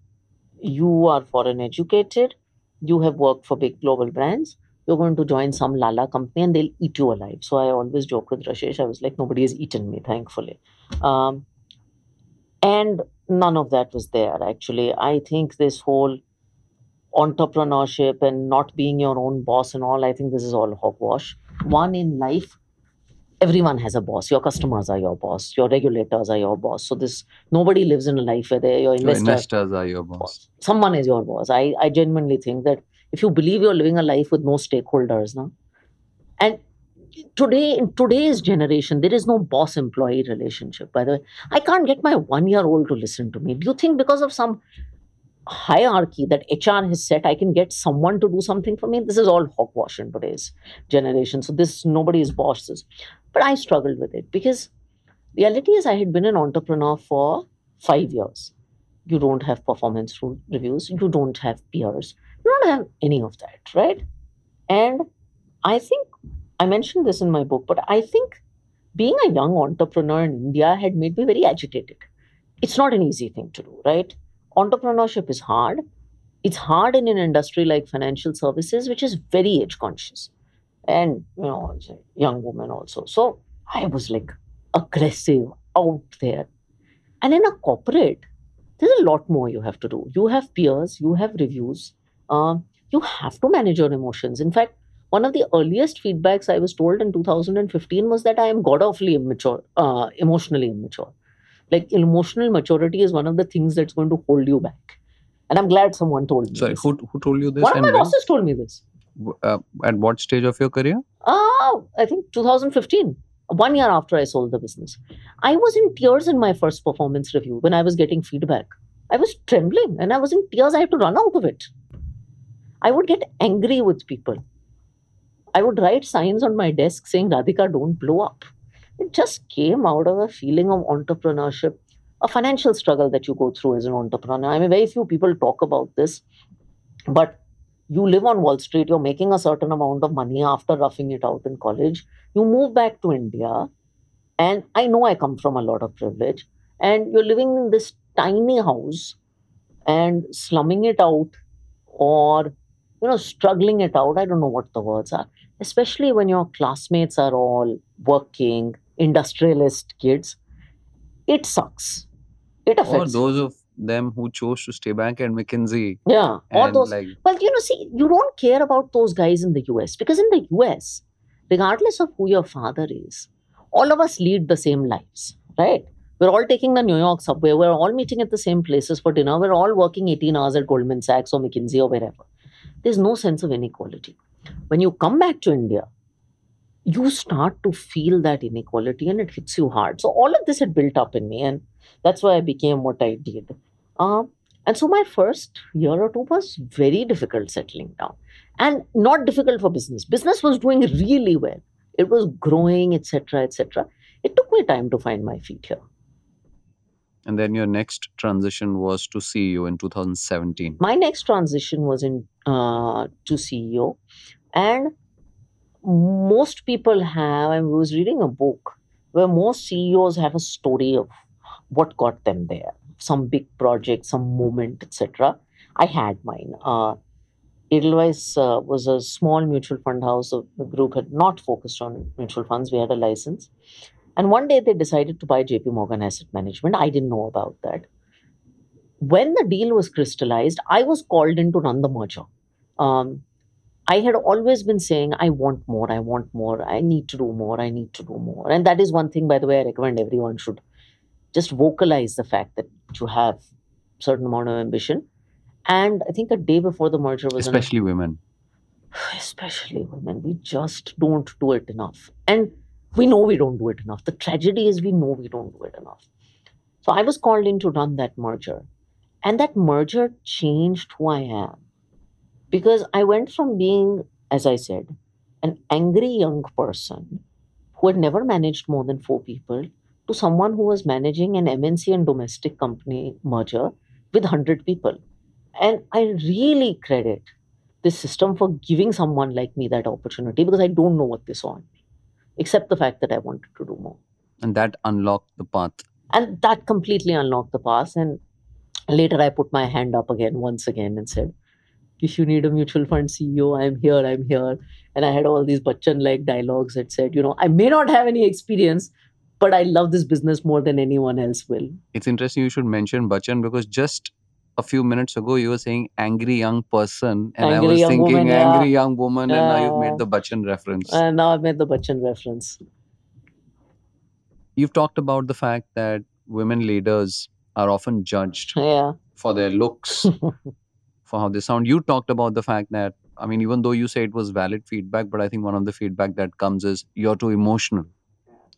you are foreign educated, you have worked for big global brands, you're going to join some Lala company and they'll eat you alive. So I always joke with Rashesh, I was like, nobody has eaten me, thankfully. Um, and none of that was there, actually. I think this whole entrepreneurship and not being your own boss and all, I think this is all hogwash. One in life, everyone has a boss. Your customers are your boss. Your regulators are your boss. So this nobody lives in a life where they're your Your investors are your boss. boss. Someone is your boss. I, I genuinely think that if you believe you're living a life with no stakeholders now, and today in today's generation there is no boss employee relationship by the way. I can't get my one year old to listen to me. Do you think because of some hierarchy that hr has set i can get someone to do something for me? This is all hogwash in today's generation. So this nobody is bosses. But i struggled with it because reality is i had been an entrepreneur for five years. You don't have performance reviews. You don't have peers. You don't have any of that right? And i think I mentioned this in my book, but I think being a young entrepreneur in India had made me very agitated. It's not an easy thing to do, right? Entrepreneurship is hard. It's hard in an industry like financial services, which is very age conscious. And, you know, young woman also. So I was like aggressive out there. And in a corporate, there's a lot more you have to do. You have peers, you have reviews, uh, you have to manage your emotions. In fact, one of the earliest feedbacks I was told in 2015 was that I am god awfully immature, uh, emotionally immature. Like emotional maturity is one of the things that's going to hold you back. And I'm glad someone told me. Sorry, this. who, who told you this? One of my bosses told me this. Uh, at what stage of your career? Uh, I think 2015, one year after I sold the business. I was in tears in my first performance review when I was getting feedback. I was trembling and I was in tears. I had to run out of it. I would get angry with people. I would write signs on my desk saying, Radhika, don't blow up. It just came out of a feeling of entrepreneurship, a financial struggle that you go through as an entrepreneur. I mean, very few people talk about this, but you live on Wall Street, you're making a certain amount of money after roughing it out in college. You move back to India, and I know I come from a lot of privilege, and you're living in this tiny house and slumming it out or you know struggling it out i don't know what the words are especially when your classmates are all working, industrialist kids, it sucks. It affects. Or those of them who chose to stay back at McKinsey. Yeah. Or those. Like, well, you know, see, you don't care about those guys in the US because in the US, regardless of who your father is, all of us lead the same lives, right? We're all taking the New York subway. We're all meeting at the same places for dinner. We're all working 18 hours at Goldman Sachs or McKinsey or wherever. There's no sense of inequality when you come back to India, you start to feel that inequality and it hits you hard. So all of this had built up in me, and that's why I became what I did. Uh, and so my first year or two was very difficult settling down, and not difficult for business. Business was doing really well; it was growing, etc., etc. It took me time to find my feet here. And then your next transition was to CEO in 2017. My next transition was in uh, to CEO, and most people have. I was reading a book where most CEOs have a story of what got them there, some big project, some moment, etc. I had mine. Uh, Edelweiss uh, was a small mutual fund house. The group had not focused on mutual funds. We had a license. And one day they decided to buy JP Morgan Asset Management. I didn't know about that. When the deal was crystallized, I was called in to run the merger. Um, I had always been saying, I want more, I want more, I need to do more, I need to do more. And that is one thing, by the way, I recommend everyone should just vocalize the fact that you have certain amount of ambition. And I think a day before the merger was especially an, women. Especially women. We just don't do it enough. And we know we don't do it enough. The tragedy is we know we don't do it enough. So I was called in to run that merger. And that merger changed who I am. Because I went from being, as I said, an angry young person who had never managed more than four people to someone who was managing an MNC and domestic company merger with 100 people. And I really credit this system for giving someone like me that opportunity because I don't know what they saw except the fact that I wanted to do more. And that unlocked the path. And that completely unlocked the path. And later I put my hand up again, once again, and said, if you need a mutual fund CEO, I'm here, I'm here. And I had all these Bachchan like dialogues that said, you know, I may not have any experience, but I love this business more than anyone else will. It's interesting you should mention Bachchan because just a few minutes ago you were saying angry young person and angry I was thinking woman, angry yeah. young woman and now you've made the Bachchan reference. And now I've made the Bachchan reference. You've talked about the fact that women leaders are often judged yeah. for their looks, for how they sound. You talked about the fact that I mean, even though you say it was valid feedback, but I think one of the feedback that comes is you're too emotional.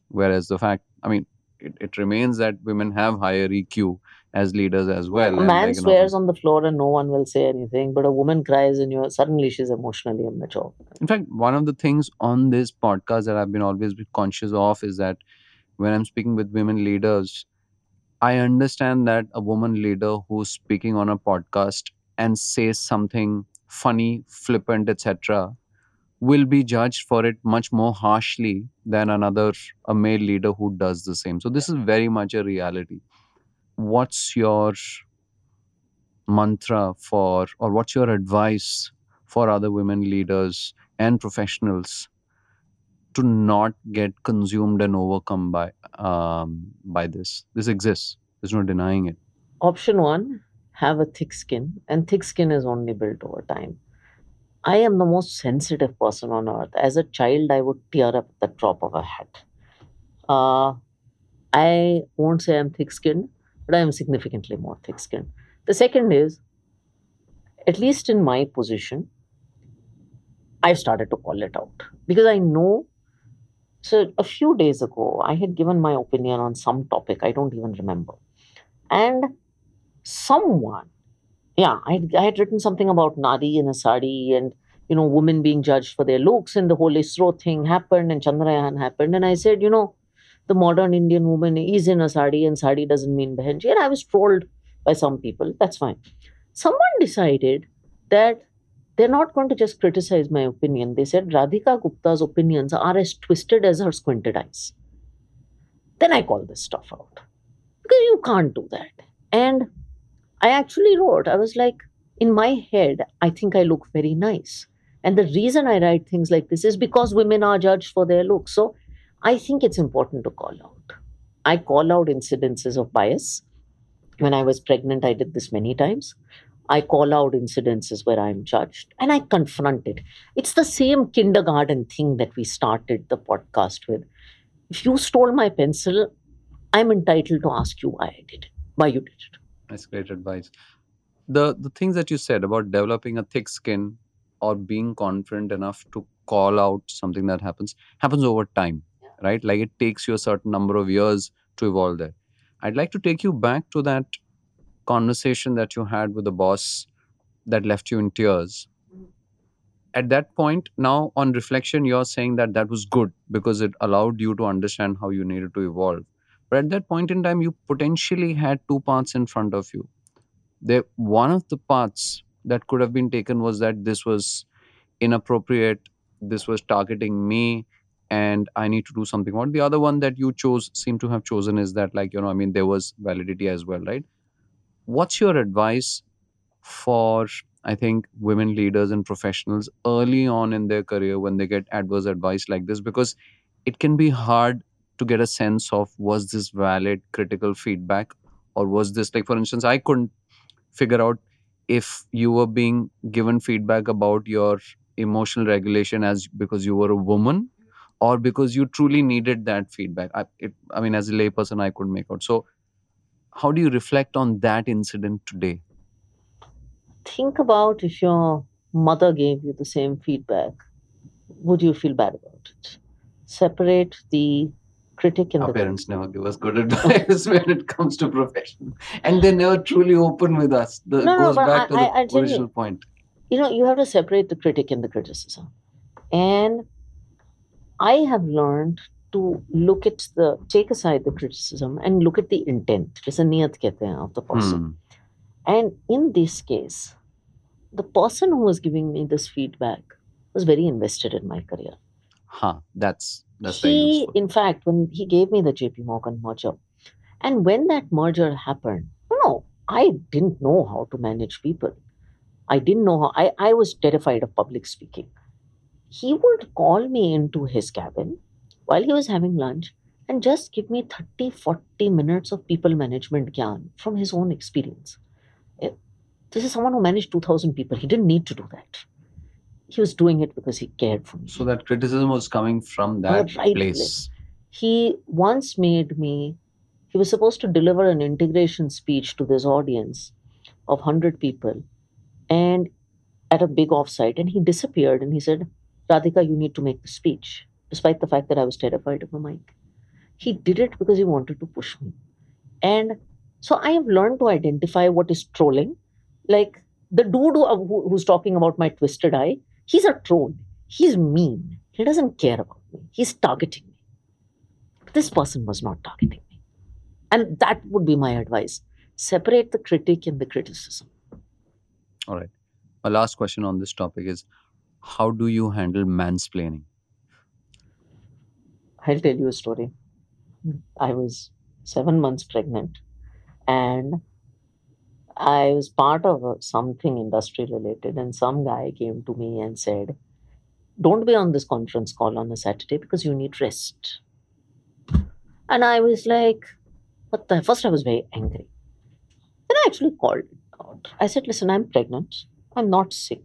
Whereas the fact, I mean, it, it remains that women have higher EQ as leaders as well. A man can swears on the floor and no one will say anything, but a woman cries and you suddenly she's emotionally immature. In fact, one of the things on this podcast that I've been always conscious of is that when I'm speaking with women leaders, I understand that a woman leader who's speaking on a podcast and says something funny, flippant, etc., will be judged for it much more harshly than another a male leader who does the same. So this is very much a reality. What's your mantra for, or what's your advice for other women leaders and professionals to not get consumed and overcome by um, by this? This exists. There's no denying it. Option one, have a thick skin, and thick skin is only built over time. I am the most sensitive person on earth. As a child, I would tear up the drop of a hat. Uh, I won't say I'm thick skinned, but I am significantly more thick skinned. The second is, at least in my position, I've started to call it out because I know. So, a few days ago, I had given my opinion on some topic, I don't even remember. And someone, yeah, I, I had written something about Nadi in a sari and, you know, women being judged for their looks, and the whole ISRO thing happened, and Chandrayaan happened. And I said, you know, the modern Indian woman is in a sari, and sari doesn't mean behenji. And I was trolled by some people. That's fine. Someone decided that they're not going to just criticize my opinion. They said Radhika Gupta's opinions are as twisted as her squinted eyes. Then I call this stuff out because you can't do that. And I actually wrote, I was like, in my head, I think I look very nice. And the reason I write things like this is because women are judged for their looks. So I think it's important to call out. I call out incidences of bias. When I was pregnant, I did this many times. I call out incidences where I'm judged and I confront it. It's the same kindergarten thing that we started the podcast with. If you stole my pencil, I'm entitled to ask you why I did it, why you did it. That's great advice. The the things that you said about developing a thick skin or being confident enough to call out something that happens happens over time. Right? Like it takes you a certain number of years to evolve there. I'd like to take you back to that conversation that you had with the boss that left you in tears. At that point, now on reflection, you're saying that that was good because it allowed you to understand how you needed to evolve. But at that point in time, you potentially had two paths in front of you. There, one of the paths that could have been taken was that this was inappropriate, this was targeting me, and I need to do something about. it. The other one that you chose, seem to have chosen, is that like you know, I mean, there was validity as well, right? What's your advice for I think women leaders and professionals early on in their career when they get adverse advice like this? Because it can be hard to get a sense of was this valid critical feedback or was this like for instance i couldn't figure out if you were being given feedback about your emotional regulation as because you were a woman or because you truly needed that feedback. I it, i mean as a layperson i couldn't make out. So how do you reflect on that incident today? Think about if your mother gave you the same feedback, would you feel bad about it? Separate the critic and our parents never give us good advice when it comes to profession. And they never truly open with us. The No, no, goes but back to I- the I- I tell you- original point. you know you have to separate the critic and the criticism. And I have learned to look at the take aside the criticism and look at the intent. It's a niyat kehte of the person. Mm. And in this case, the person who was giving me this feedback was very invested in my career. Huh. That's that's he, in fact, when he gave me the JP Morgan merger, and when that merger happened, no, I didn't know how to manage people. I didn't know how I, I was terrified of public speaking he would call me into his cabin while he was having lunch and just give me 30 40 minutes of people management gyan from his own experience Eh, this is someone who managed 2000 people he didn't need to do that he was doing it because he cared for me So that criticism was coming from that right place. place. he once made me he was supposed to deliver an integration speech to this audience of 100 people and at a big offsite and he disappeared and he said, Radhika, you need to make the speech, despite the fact that I was terrified of a mic. He did it because he wanted to push me. And so I have learned to identify what is trolling. Like the dude who, who's talking about my twisted eye, he's a troll. He's mean. He doesn't care about me. He's targeting me. This person was not targeting me. And that would be my advice. Separate the critic and the criticism. All right. My last question on this topic is how do you handle mansplaining? I'll tell you a story. I was seven months pregnant and I was part of something industry related, and some guy came to me and said, Don't be on this conference call on a Saturday because you need rest. And I was like, What the? First, I was very angry. Then I actually called out. I said, Listen, I'm pregnant. I'm not sick.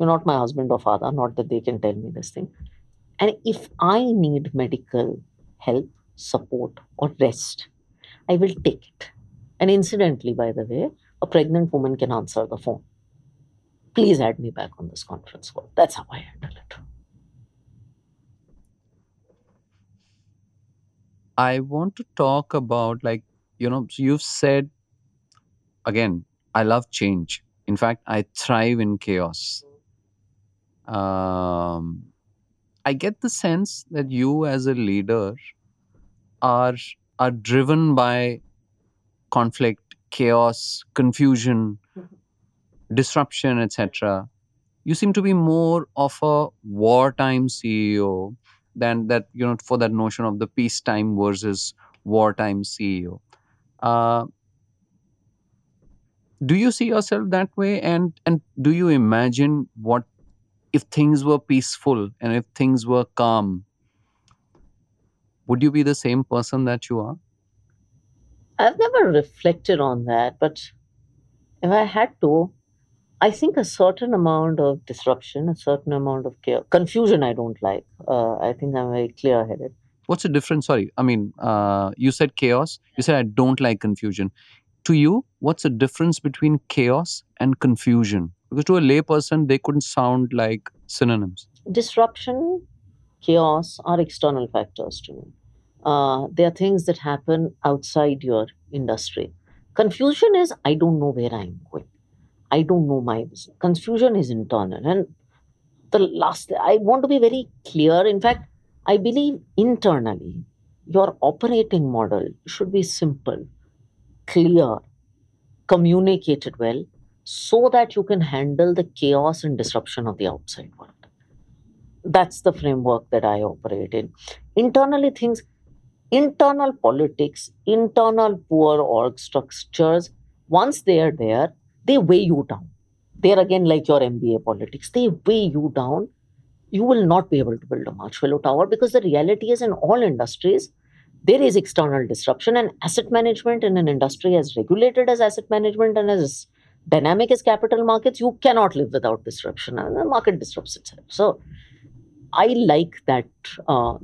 You're not my husband or father, not that they can tell me this thing. And if I need medical help, support, or rest, I will take it. And incidentally, by the way, a pregnant woman can answer the phone. Please add me back on this conference call. That's how I handle it. I want to talk about, like, you know, you've said, again, I love change. In fact, I thrive in chaos. Um, I get the sense that you, as a leader, are are driven by conflict, chaos, confusion, disruption, etc. You seem to be more of a wartime CEO than that, you know, for that notion of the peacetime versus wartime CEO. Uh, do you see yourself that way and and do you imagine what if things were peaceful and if things were calm would you be the same person that you are I've never reflected on that, but if I had to, I think a certain amount of disruption, a certain amount of chaos, confusion, I don't like. Uh, I think I'm very clear headed. what's the difference sorry i mean uh, you said chaos you said i don't like confusion to you what's the difference between chaos and confusion because to a layperson they couldn't sound like synonyms Disruption, chaos are external factors to me. Uh, they are things that happen outside your industry. Confusion is I don't know where I'm going. I don't know my business. Confusion is internal. And the last, I want to be very clear. In fact, I believe internally, your operating model should be simple, clear, communicated well, so that you can handle the chaos and disruption of the outside world. That's the framework that I operate in. Internally, things, internal politics, internal poor org structures, once they are there, they weigh you down. They're again like your MBA politics, they weigh you down. You will not be able to build a marshmallow tower because the reality is in all industries, there is external disruption, and asset management in an industry as regulated as asset management and as dynamic as capital markets, you cannot live without disruption, and the market disrupts itself. So, I like that. Uh,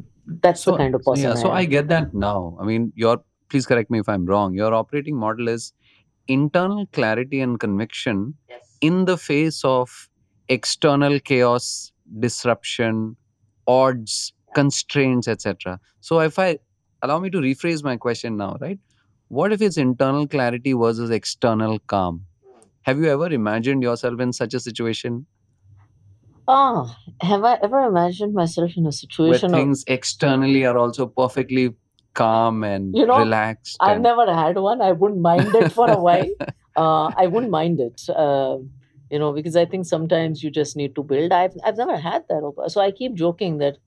that's the kind of person. yeah so I i get that now i mean your please correct me if i'm wrong your operating model is internal clarity and conviction Yes. in the face of external chaos disruption odds constraints etc so if i allow me to rephrase my question now right what if it's internal clarity versus external calm have you ever imagined yourself in such a situation Ah, have I ever imagined myself in a where situation of things externally are also perfectly calm and You know, relaxed I've and- never had one. I wouldn't mind it for a while. Uh, I wouldn't mind it, uh, you know, because I think sometimes you just need to build. I've I've never had that. So I keep joking that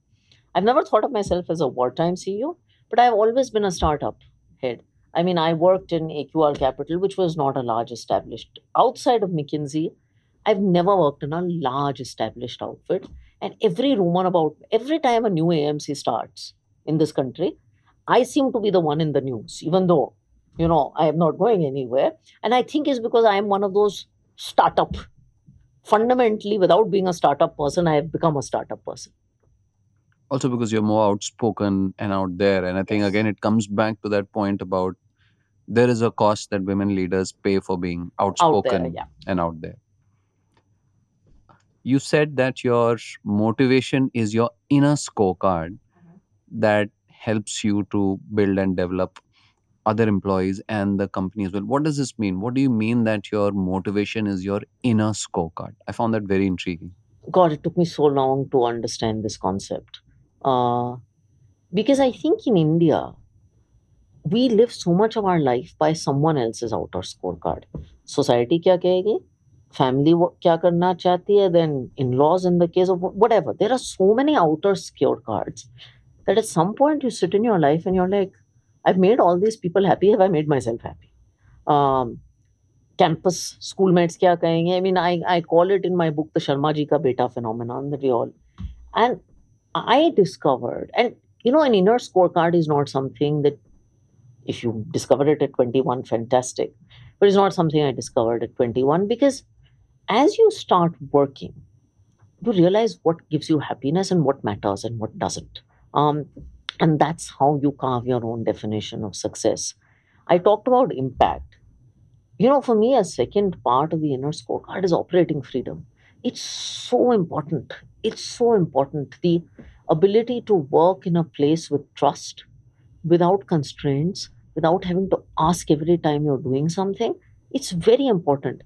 I've never thought of myself as a wartime CEO, but I've always been a startup head. I mean, I worked in AQR Capital, which was not a large established. Outside of McKinsey, I've never worked in a large established outfit. And every rumor about every time a new AMC starts in this country, I seem to be the one in the news, even though, you know, I am not going anywhere. And I think it's because I am one of those startup. Fundamentally, without being a startup person, I have become a startup person. Also because you're more outspoken and out there and i think Yes. again it comes back to that point about there is a cost that women leaders pay for being Out there, outspoken yeah. and out there you said that your motivation is your inner scorecard mm-hmm. that helps you to build and develop other employees and the company as well. What does this mean? What do you mean that your motivation is your inner scorecard? I found that very intriguing. God, it took me so long to understand this concept. Uh, because I think in India, we live so much of our life by someone else's outer scorecard. Society क्या कहेगी? Family wo- क्या करना चाहती है? Then in-laws in the case of wh- whatever. There are so many outer scorecards that at some point you sit in your life and you're like, I've made all these people happy. Have I made myself happy? Um, campus schoolmates kya kahenge? I mean, I, I call it in my book the Sharma ji ka beta phenomenon that we all. And I discovered, and you know, an inner scorecard is not something that if you discover it at 21, fantastic. But it's not something I discovered at 21 because as you start working, you realize what gives you happiness and what matters and what doesn't. Um, and that's how you carve your own definition of success. I talked about impact. You know, for me, a second part of the inner scorecard is operating freedom. It's so important. It's so important. The ability to work in a place with trust, without constraints, without having to ask every time you're doing something, it's very important.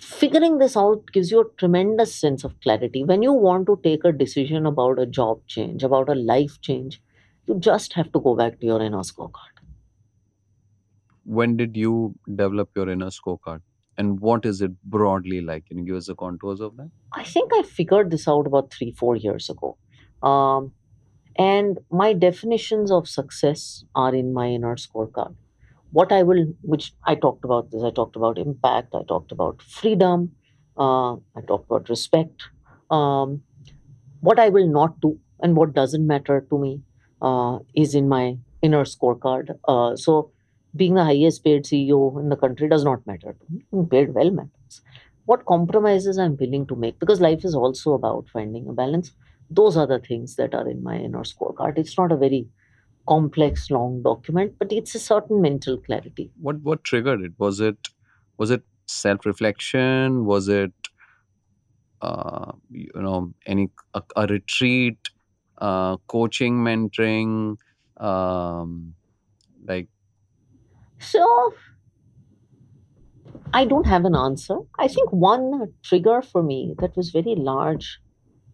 Figuring this out gives you a tremendous sense of clarity. When you want to take a decision about a job change, about a life change, you just have to go back to your inner scorecard. When did you develop your inner scorecard? And what is it broadly like? Can you give us the contours of that? I think I figured this out about three, four years ago. Um, and my definitions of success are in my inner scorecard. What I will, which I talked about this, I talked about impact, I talked about freedom, uh, I talked about respect, um, what I will not do and what doesn't matter to me uh, is in my inner scorecard. Uh, so, being the highest paid CEO in the country does not matter. Being paid well matters. What compromises I'm willing to make because life is also about finding a balance. Those are the things that are in my inner scorecard. It's not a very complex, long document, but it's a certain mental clarity. What what triggered it? Was it was it self reflection? Was it uh, you know any a, a retreat, uh, coaching, mentoring, um, like So, I don't have an answer. I think one trigger for me that was very large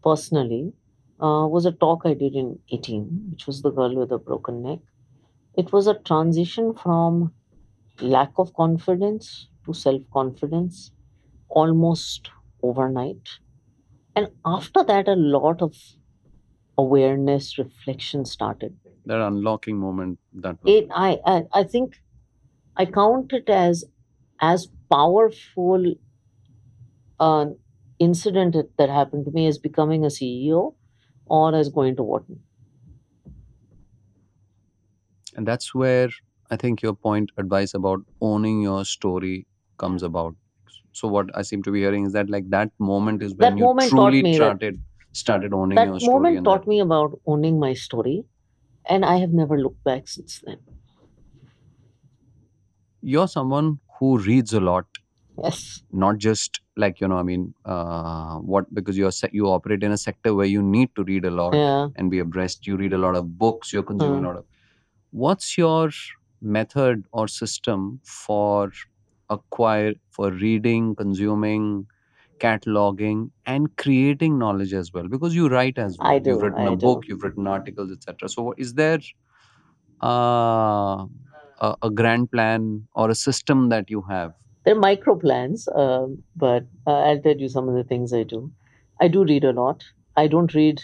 personally uh, was a talk I did in 18, which was The Girl with a Broken Neck. It was a transition from lack of confidence to self confidence almost overnight. And after that, a lot of awareness, reflection started. that unlocking moment that was It, I, I, I think I count it as as powerful an incident that, that happened to me as becoming a CEO or as going to Wharton. and that's where i think your point advice about owning your story comes about so what i seem to be hearing is that like that moment is when That you moment taught truly me that- started started owning That your story moment and taught that, me about owning my story, and I have never looked back since then. You're someone who reads a lot Yes. not just like you know i mean uh, what because you're se- you operate in a sector where you need to read a lot Yeah. and be abreast you read a lot of books you're consuming Hmm. a lot of what's your method or system for acquire for reading consuming cataloging and creating knowledge as well because you write as well I do. you've written I a do. book you've written articles etc so what- is there uh, a, a grand plan or a system that you have They're micro plans, um, but uh, I'll tell you some of the things I do. I do read a lot. I don't read.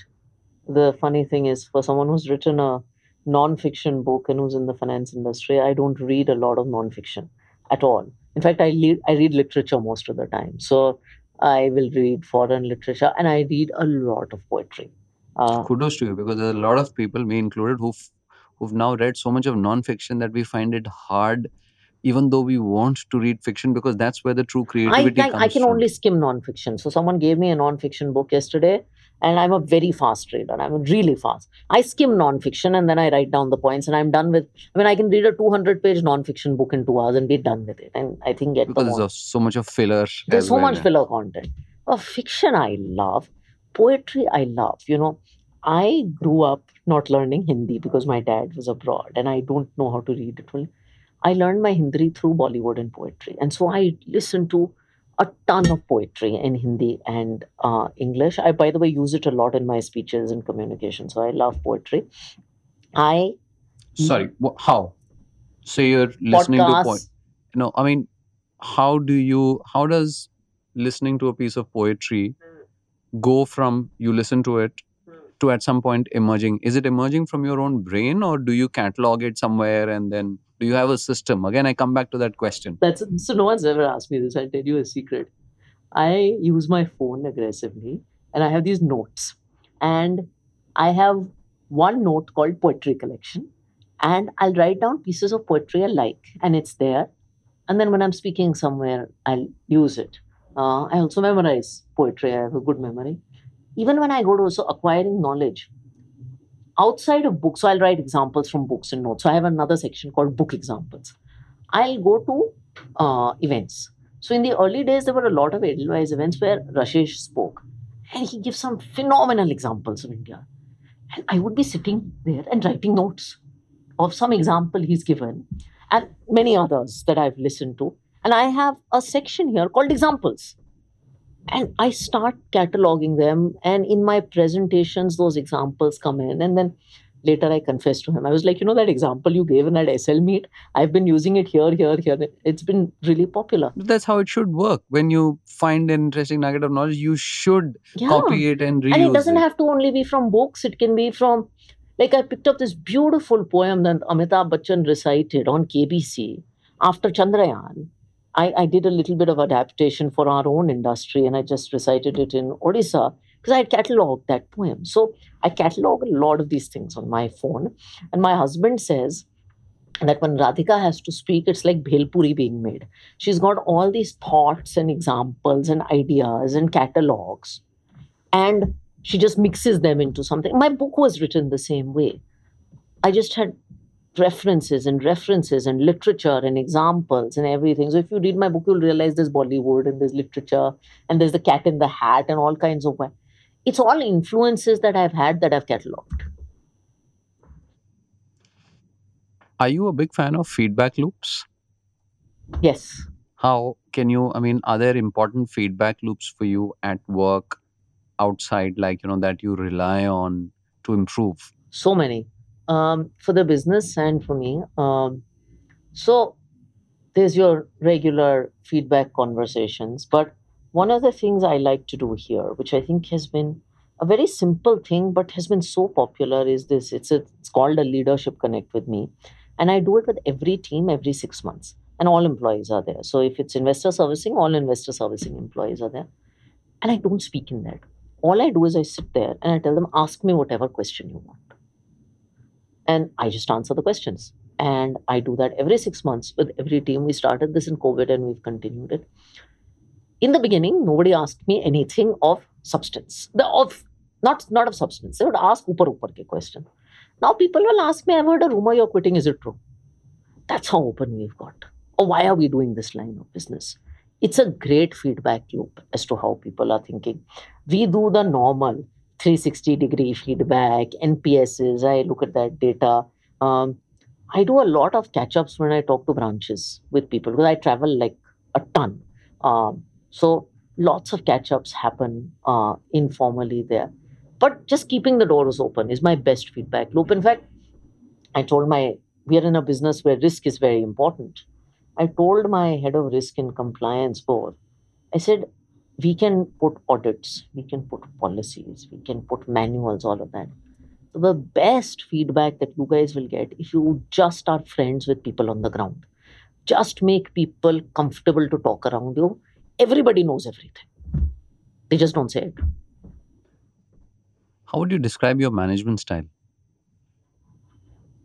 The funny thing is, for someone who's written a non-fiction book and who's in the finance industry, I don't read a lot of non-fiction at all. In fact, I read I read literature most of the time. So I will read foreign literature and I read a lot of poetry. Uh, kudos to you because there's a lot of people, me included, who've who've now read so much of non-fiction that we find it hard, even though we want to read fiction because that's where the true I creativity can, comes I can from. only skim nonfiction. So someone gave me a nonfiction book yesterday, and I'm a very fast reader. I'm really fast. I skim nonfiction and then I write down the points, and I'm done with. I mean, I can read a 200 page nonfiction book in two hours and be done with it, and I think get the because more. there's so much of filler. There's so well, much filler content. Uh, fiction I love. Poetry I love. You know, I grew up not learning Hindi because my dad was abroad and I don't know how to read it well. I learned my Hindi through Bollywood and poetry. And so I listen to a ton of poetry in Hindi and uh, English. I, by the way, use it a lot in my speeches and communication. So I love poetry. I Sorry, how? So you're listening to point. podcasts. No, I mean, how do you? How does listening to a piece of poetry go from you listen to it to at some point emerging? Is it emerging from your own brain, or do you catalog it somewhere and then do you have a system? Again, I come back to that question. That's so. No one's ever asked me this. I'll tell you a secret. I use my phone aggressively, and I have these notes, and I have one note called poetry collection, and I'll write down pieces of poetry I like, and it's there. And then when I'm speaking somewhere, I'll use it. Uh, I also memorize poetry. I have a good memory. Even when I go to also acquiring knowledge, outside of books, so I'll write examples from books and notes. So I have another section called book examples. I'll go to uh, events. So in the early days, there were a lot of Edelweiss events where Rashesh spoke, and he gives some phenomenal examples of India. And I would be sitting there and writing notes of some example he's given, and many others that I've listened to. And I have a section here called examples. And I start cataloging them, and in my presentations, those examples come in. And then later I confessed to him, I was like, you know, that example you gave in that SL meet, I've been using it here, here, here. It's been really popular. That's how it should work. When you find an interesting nugget of knowledge, you should Yeah. copy it and reuse and it doesn't have to only be from books, it can be from, like, I picked up this beautiful poem that Amitabh Bachchan recited on KBC after Chandrayaan. I, I did a little bit of adaptation for our own industry and I just recited it in Odisha because I had catalogued that poem. So I catalog a lot of these things on my phone. And my husband says that when Radhika has to speak, it's like Bhelpuri being made. She's got all these thoughts and examples and ideas and catalogs, and she just mixes them into something. My book was written the same way. I just had references and references and literature and examples and everything. So if you read my book, you'll realize there's Bollywood and there's literature and there's the cat in the hat and all kinds of. It's all influences that I've had that I've catalogued. Are you a big fan of feedback loops? Yes. How can you, I mean, are there important feedback loops for you at work, outside, like, you know, that you rely on to improve? so many um, for the business and for me. Um, so there's your regular feedback conversations, but one of the things I like to do here, which I think has been a very simple thing but has been so popular, is this. It's a, it's called a leadership connect with me, and I do it with every team every six months, and all employees are there. So if it's investor servicing, all investor servicing employees are there, and I don't speak in that. All I do is I sit there and I tell them, ask me whatever question you want and I just answer the questions. And I do that every six months with every team. We started this in COVID and we've continued it. In the beginning, nobody asked me anything of substance. The of not not of substance. They would ask upar upar ke question. Now people will ask me, I've heard a rumor you're quitting. Is it true? That's how open we've got. Or why are we doing this line of business? It's a great feedback loop as to how people are thinking. We do the normal 360 degree feedback, NPSs. I look at that data. Um, I do a lot of catch ups when I talk to branches with people because I travel like a ton. Um, so lots of catch ups happen uh, informally there. But just keeping the doors open is my best feedback loop. In fact, I told my, we are in a business where risk is very important. I told my head of risk and compliance board, I said, we can put audits, we can put policies, we can put manuals, all of that. The best feedback that you guys will get if you just are friends with people on the ground, just make people comfortable to talk around you. Everybody knows everything. They just don't say it. How would you describe your management style?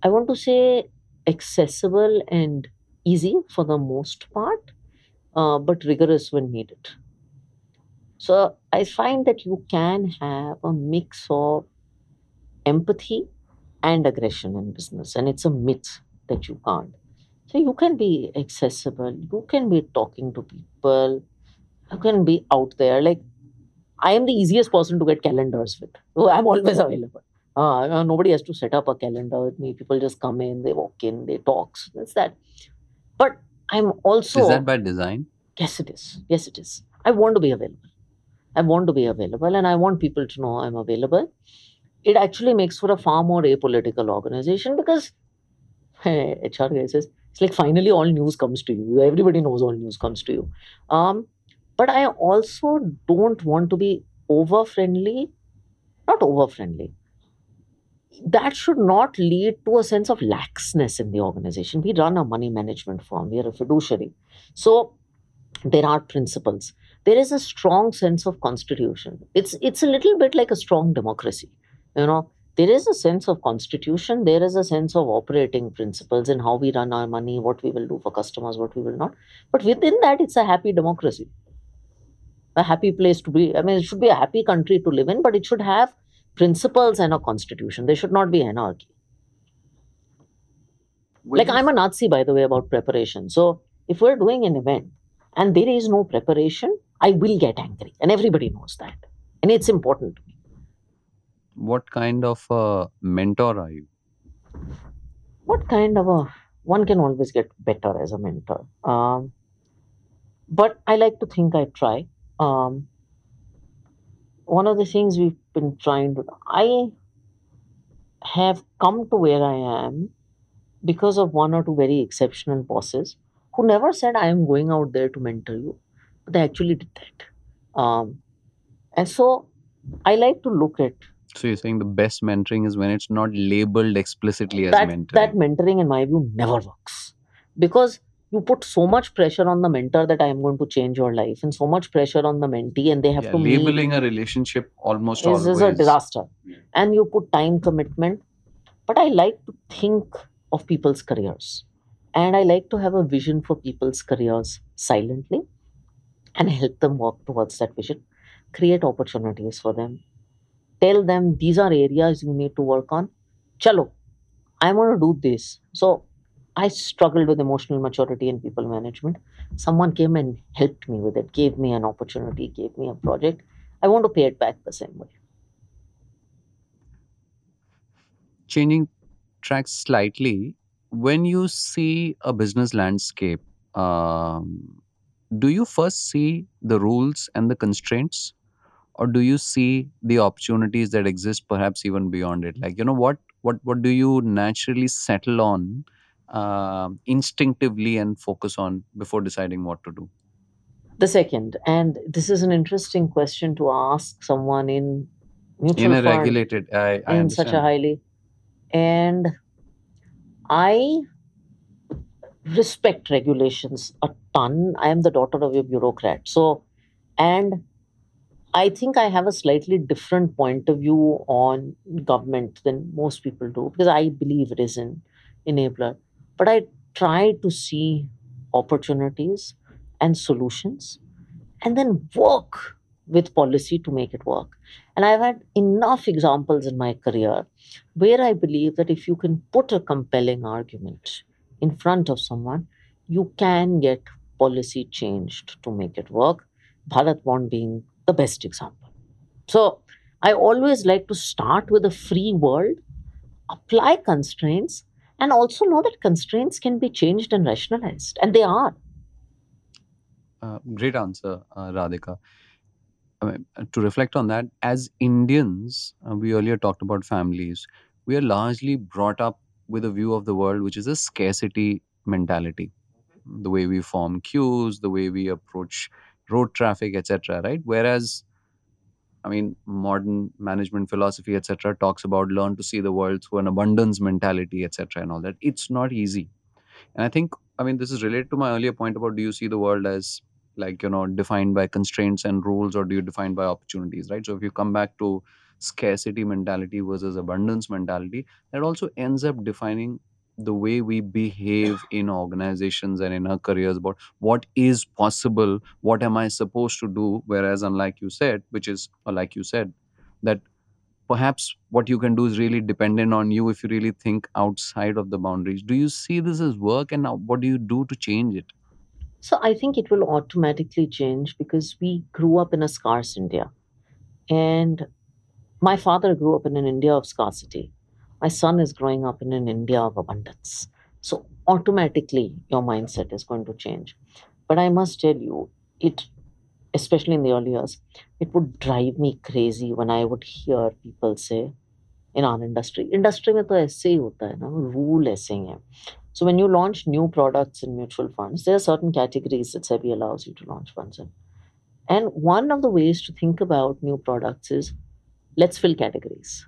I want to say accessible and easy for the most part, uh, but rigorous when needed. So I find that you can have a mix of empathy and aggression in business, and it's a myth that you can't. So you can be accessible, you can be talking to people, you can be out there. Like I am the easiest person to get calendars with. So I'm always available. Uh, nobody has to set up a calendar with me. People just come in, they walk in, they talk. So that's that. But I'm also. Is that by design? Yes, it is. Yes, it is. I want to be available. I want to be available and I want people to know I'm available. It actually makes for a far more apolitical organization because HR guy says it's like finally all news comes to you. Everybody knows all news comes to you. Um, but I also don't want to be over friendly, not over friendly. That should not lead to a sense of laxness in the organization. We run a money management firm, we are a fiduciary. So there are principles. There is a strong sense of constitution. It's it's a little bit like a strong democracy. You know, there is a sense of constitution there is a sense of operating principles in how we run our money what we will do for customers what we will not. But within that it's a happy democracy. A happy place to be i mean it should be a happy country to live in but it should have principles and a constitution. There should not be anarchy. Like i'm a nazi by the way about preparation. So if we're doing an event and there is no preparation i will get angry and everybody knows that and it's important to me what kind of a mentor are you? What kind of a one can always get better as a mentor. Um, but I like to think I try. Um, one of the things we've been trying to, I have come to where I am because of one or two very exceptional bosses who never said I am going out there to mentor you, they actually did that. Um, and so I like to look at so you're saying the best mentoring is when it's not labeled explicitly as that, mentoring. That mentoring, in my view, never works because you put so much pressure on the mentor that I am going to change your life, and so much pressure on the mentee, and they have yeah, to labeling meet, a relationship almost is, always is a disaster. And you put time commitment, but I like to think of people's careers, and I like to have a vision for people's careers silently, and help them work towards that vision, create opportunities for them, tell them these are areas you need to work on. Chalo, I want to do this. So I struggled with emotional maturity and people management. Someone came and helped me with it, gave me an opportunity, gave me a project. I want to pay it back the same way. Changing tracks slightly, when you see a business landscape, um, do you first see the rules and the constraints? Or do you see the opportunities that exist perhaps even beyond it? Like you know what what what do you naturally settle on uh, instinctively and focus on before deciding what to do? The second. And this is an interesting question to ask someone in mutual in a regulated I, I in understand. such a highly and i respect regulations a ton i am the daughter of a bureaucrat so and I think I have a slightly different point of view on government than most people do because I believe it is an enabler. But I try to see opportunities and solutions and then work with policy to make it work. And I've had enough examples in my career where I believe that if you can put a compelling argument in front of someone, you can get policy changed to make it work. Bharat Bond being the best example. So I always like to start with a free world, apply constraints, and also know that constraints can be changed and rationalized, and they are. Uh, great answer, uh, Radhika. I mean, to reflect on that, as Indians, uh, we earlier talked about families. We are largely brought up with a view of the world which is a scarcity mentality. The way we form queues, the way we approach road traffic etc right? Whereas i mean modern management philosophy etc talks about learn to see the world through an abundance mentality etc and all that. It's not easy. And i think i mean this is related to my earlier point about do you see the world as like you know defined by constraints and rules or do you define by opportunities right? So if you come back to scarcity mentality versus abundance mentality that also ends up defining the way we behave in organizations and in our careers about what is possible what am i supposed to do whereas unlike you said which is or like you said that perhaps what you can do is really dependent on you if you really think outside of the boundaries. Do you see this as work and what do you do to change it? So i think it will automatically change because we grew up in a scarce india. And my father grew up in an India of scarcity. My son is growing up in an India of abundance. So automatically your mindset is going to change. But I must tell you, it especially in the early years, it would drive me crazy when I would hear people say in our industry, industry mein to aise hi hota hai na, rule aise hi hai. So when you launch new products in mutual funds, there are certain categories that SEBI allows you to launch funds in. And one of the ways to think about new products is let's fill categories.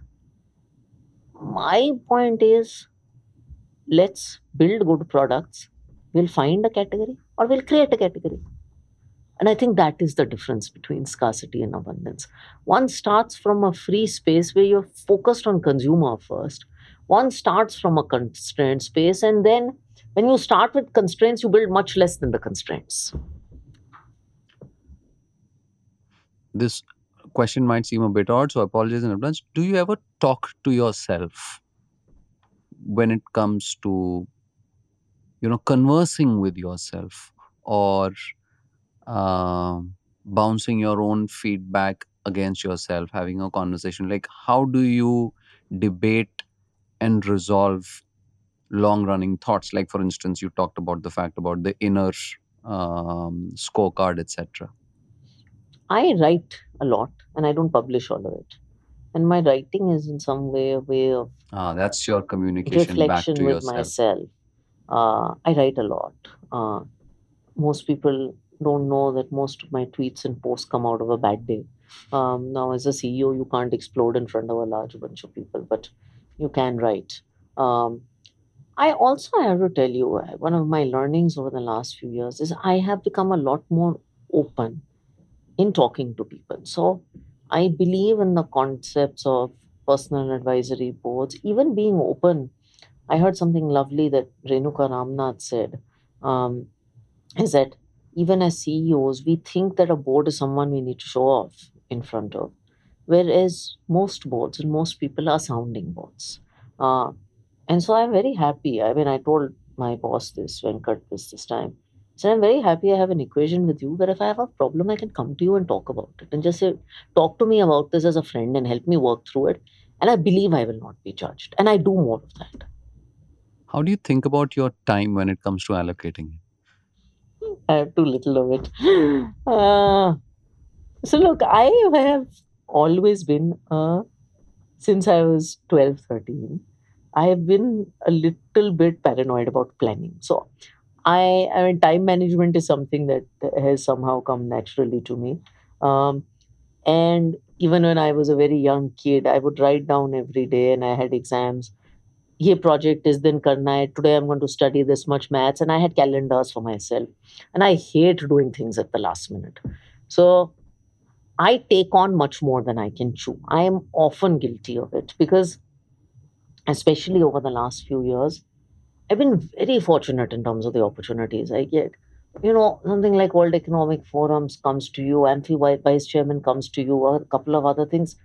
My point is let's build good products. We'll find a category or we'll create a category. And I think that is the difference between scarcity and abundance. One starts from a free space where you're focused on consumer first. One starts from a constrained space. And then when you start with constraints, you build much less than the constraints. This question might seem a bit odd, so I apologize in advance. Do you ever talk to yourself when it comes to, you know, conversing with yourself or um, bouncing your own feedback against yourself, having a conversation? Like, how do you debate and resolve long running thoughts? Like, for instance, you talked about the fact about the inner um, scorecard, etc. I write a lot and I don't publish all of it. And my writing is in some way a way of Ah, that's your communication back reflection to with yourself. myself. Uh, I write a lot. Uh, most people don't know that most of my tweets and posts come out of a bad day. Um, now, as a CEO, you can't explode in front of a large bunch of people, but you can write. Um, I also have to tell you, uh, one of my learnings over the last few years is I have become a lot more open in talking to people. So I believe in the concepts of personal advisory boards, even being open. I heard something lovely that Renuka Ramnath said um, is that even as CEOs, we think that a board is someone we need to show off in front of, whereas most boards and most people are sounding boards. Uh, and so I'm very happy. I mean, I told my boss this, Venkat, this this time. So I'm very happy I have an equation with you where if I have a problem, I can come to you and talk about it and just say, talk to me about this as a friend and help me work through it. And I believe I will not be judged. And I do more of that. How do you think about your time when it comes to allocating it? I have too little of it. Uh, so look, I have always been, uh, since I was 12, 13, I have been a little bit paranoid about planning. So I, I mean, time management is something that has somehow come naturally to me. Um, and even when I was a very young kid, I would write down every day and I had exams. ये project is then करना है. Today I'm going to study this much maths. And I had calendars for myself. And I hate doing things at the last minute. So I take on much more than I can chew. I am often guilty of it because, especially over the last few years, I've been very fortunate in terms of the opportunities I get. You know, something like World Economic Forums comes to you, Vi- Vice Chairman comes to you, or a couple of other things.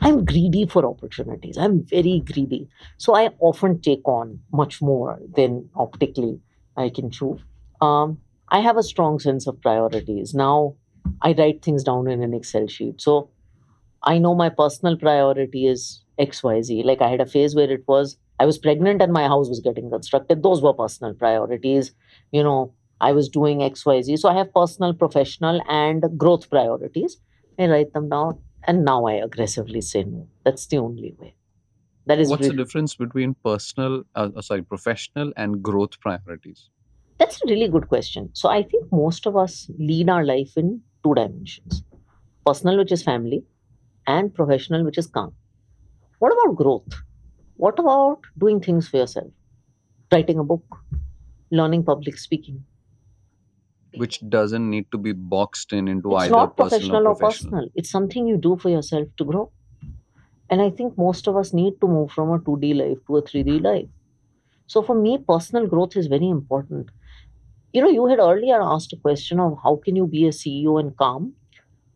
I'm greedy for opportunities. I'm very greedy. So I often take on much more than optically I can chew. Um, I have a strong sense of priorities. Now I write things down in an Excel sheet. So I know my personal priority is XYZ. Like I had a phase where it was I was pregnant and my house was getting constructed. Those were personal priorities. You know, I was doing XYZ. So I have personal, professional, and growth priorities. I write them down and now I aggressively say no. That's the only way. That is What's the difference between personal, uh, uh, sorry, professional and growth priorities? That's a really good question. So I think most of us lead our life in two dimensions personal, which is family, and professional, which is calm. What about growth? What about doing things for yourself? Writing a book, learning public speaking. Which doesn't need to be boxed in into It's either not professional or professional. personal. It's something you do for yourself to grow. And I think most of us need to move from a 2D life to a 3D life. So for me, personal growth is very important. You know, you had earlier asked a question of how can you be a CEO and calm?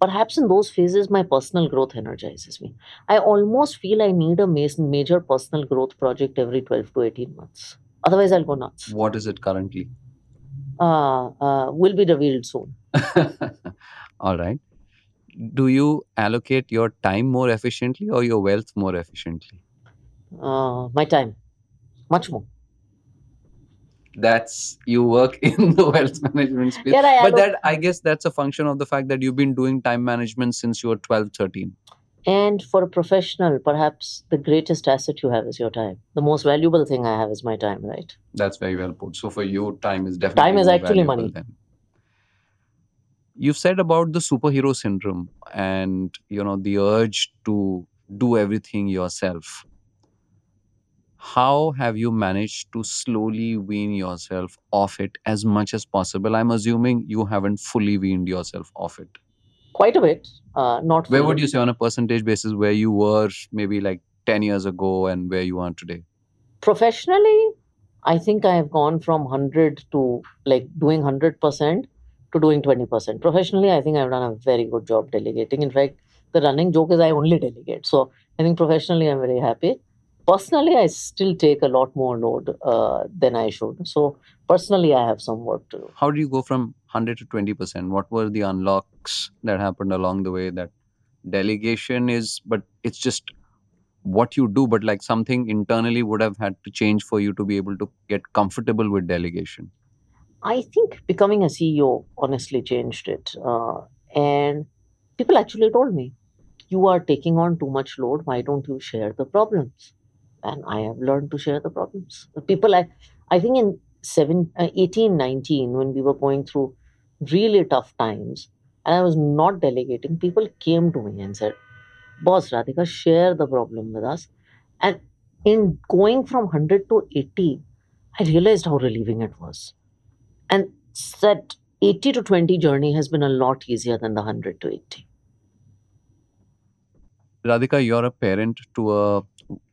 Perhaps in those phases, my personal growth energizes me. I almost feel I need a major personal growth project every 12 to 18 months. Otherwise, I'll go nuts. What is it currently? Uh, uh, will be revealed soon. All right. do you allocate your time more efficiently or your wealth more efficiently? Uh, my time, much more. That's you work in the wealth management space. Yeah, I but allo- that I guess that's a function of the fact that you've been doing time management since you were 12, 13. And for a professional, perhaps the greatest asset you have is your time. The most valuable thing I have is my time, right? That's very well put. So for you, time is definitely Time is actually money. Then. You've said about the superhero syndrome and you know the urge to do everything yourself. How have you managed to slowly wean yourself off it as much as possible? I'm assuming you haven't fully weaned yourself off it. Quite a bit. Uh, not Where would you say on a percentage basis where you were maybe like 10 years ago and where you are today? professionally i think i have gone from 100 to like doing 100% to doing 20% professionally i think i've done a very good job delegating in fact the running joke is i only delegate so i think professionally i'm very happy personally i still take a lot more load uh, than i should so personally i have some work to do How did you go from 100 to 20%? What were the unlocks that happened along the way that delegation is, but it's just what you do, but like something internally would have had to change for you to be able to get comfortable with delegation? I think becoming a CEO honestly changed it. Uh, and people actually told me, you are taking on too much load. Why don't you share the problems? And I have learned to share the problems. The people, I, I think in seven, uh, 18, 19, when we were going through really tough times, and I was not delegating, people came to me and said, Boss Radhika, share the problem with us. And in going from 100 to 80, I realized how relieving it was and that 80 to 20 journey has been a lot easier than the 100 to 80 Radhika, you're a parent to a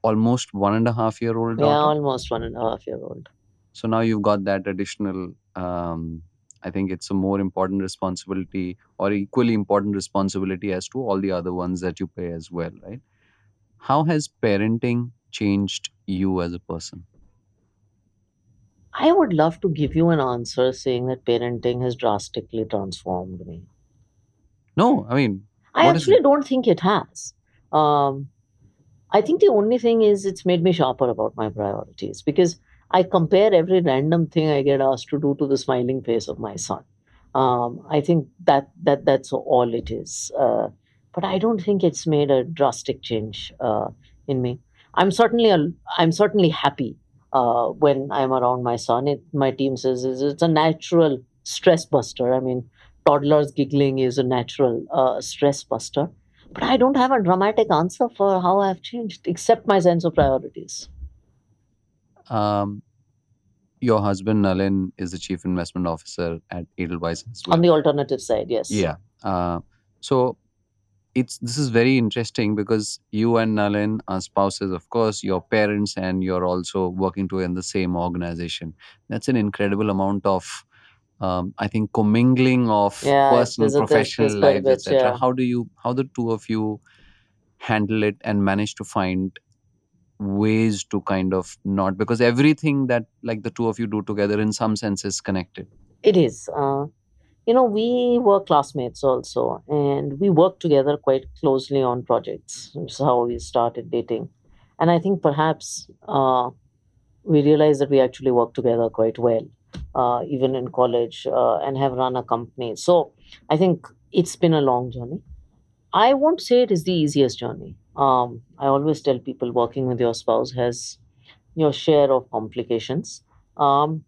almost one and a half year old yeah almost one and a half year old. So now you've got that additional, um, I think it's a more important responsibility or equally important responsibility as to all the other ones that you pay as well, right? How has parenting changed you as a person? i would love to give you an answer saying that parenting has drastically transformed me. No, I mean, i actually don't think it has um, i think the only thing is it's made me sharper about my priorities because i compare every random thing i get asked to do to the smiling face of my son. Um, i think that that that's all it is. Uh, but i don't think it's made a drastic change uh, in me. I'm certainly a, i'm certainly happy uh, when i'm around my son. It, my team says it's a natural stress buster. I mean toddlers giggling is a natural uh, stress buster but i don't have a dramatic answer for how i've changed except my sense of priorities um, your husband, Nalin, is the chief investment officer at Edelweiss well. on the alternative side yes Yeah. Uh, so it's this is very interesting because you and Nalin are spouses, of course, your parents, and you're also working together in the same organization. That's an incredible amount of, um, I think, commingling of Yeah, personal, professional there's quite a lives, etc. yeah. How do you, how the two of you handle it and manage to find ways to kind of not because everything that like the two of you do together in some sense is connected. It is. Uh, you know, we were classmates also, and we worked together quite closely on projects. That's how we started dating. And I think perhaps uh, we realized that we actually work together quite well, uh, even in college, uh, and have run a company. So I think it's been a long journey. I won't say it is the easiest journey. Um, I always tell people working with your spouse has your share of complications. Um,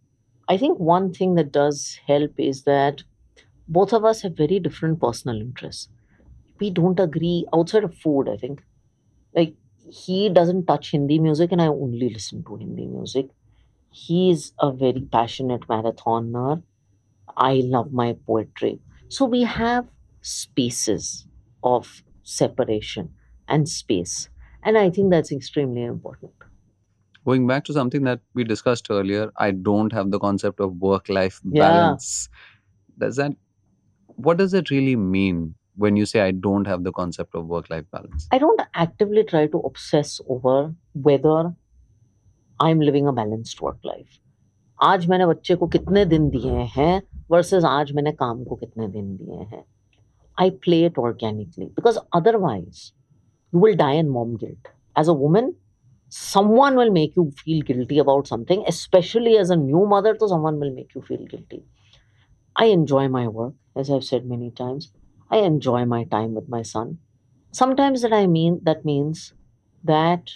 I think one thing that does help is that both of us have very different personal interests. We don't agree outside of food, I think. Like, he doesn't touch Hindi music, and I only listen to Hindi music. He's a very passionate marathoner. I love my poetry. So, we have spaces of separation and space. And I think that's extremely important. Going back to something that we discussed earlier, I don't have the concept of work life Yeah. balance. Does that, what does it really mean when you say I don't have the concept of work life balance? I don't actively try to obsess over whether I'm living a balanced work life. आज मैंने बच्चे को कितने दिन दिए हैं versus आज मैंने काम को कितने दिन दिए हैं I play it organically because otherwise you will die in mom guilt. As a woman, someone will make you feel guilty about something, especially as a new mother, so someone will make you feel guilty. I enjoy my work, as I've said many times. I enjoy my time with my son. Sometimes that I mean that means that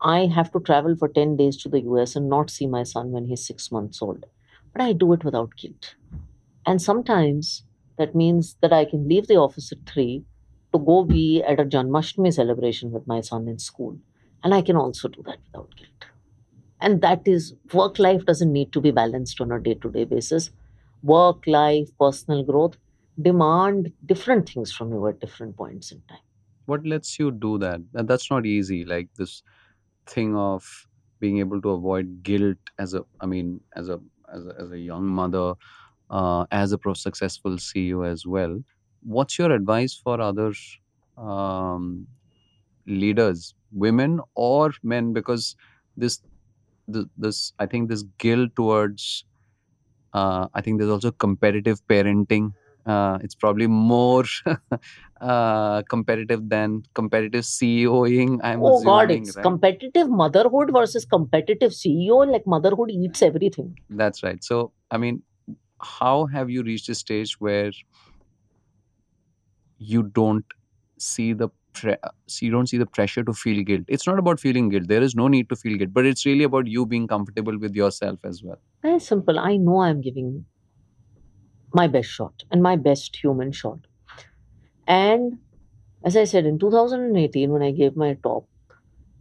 I have to travel for 10 days to the US and not see my son when he's six months old. But I do it without guilt. And sometimes that means that I can leave the office at 3 to go be at a Janmashtami celebration with my son in school. And I can also do that without guilt. And that is work life doesn't need to be balanced on a day to day basis. Work life, personal growth demand different things from you at different points in time. What lets you do that? And that's not easy. Like this thing of being able to avoid guilt as a, I mean, as a as a, as a young mother, uh, as a pro successful CEO as well. What's your advice for other um, leaders, women or men? Because this, this, this I think this guilt towards, uh, I think there's also competitive parenting. Uh, it's probably more uh, competitive than competitive CEOing. I'm Oh God, it's right? competitive motherhood versus competitive CEO. Like motherhood eats everything. That's right. So, I mean, how have you reached a stage where you don't see the pre- uh, so you don't see the pressure to feel guilt? It's not about feeling guilt. There is no need to feel guilt, but it's really about you being comfortable with yourself as well. Very simple. I know I'm giving my best shot and my best human shot. And as I said, in 2018, when I gave my talk,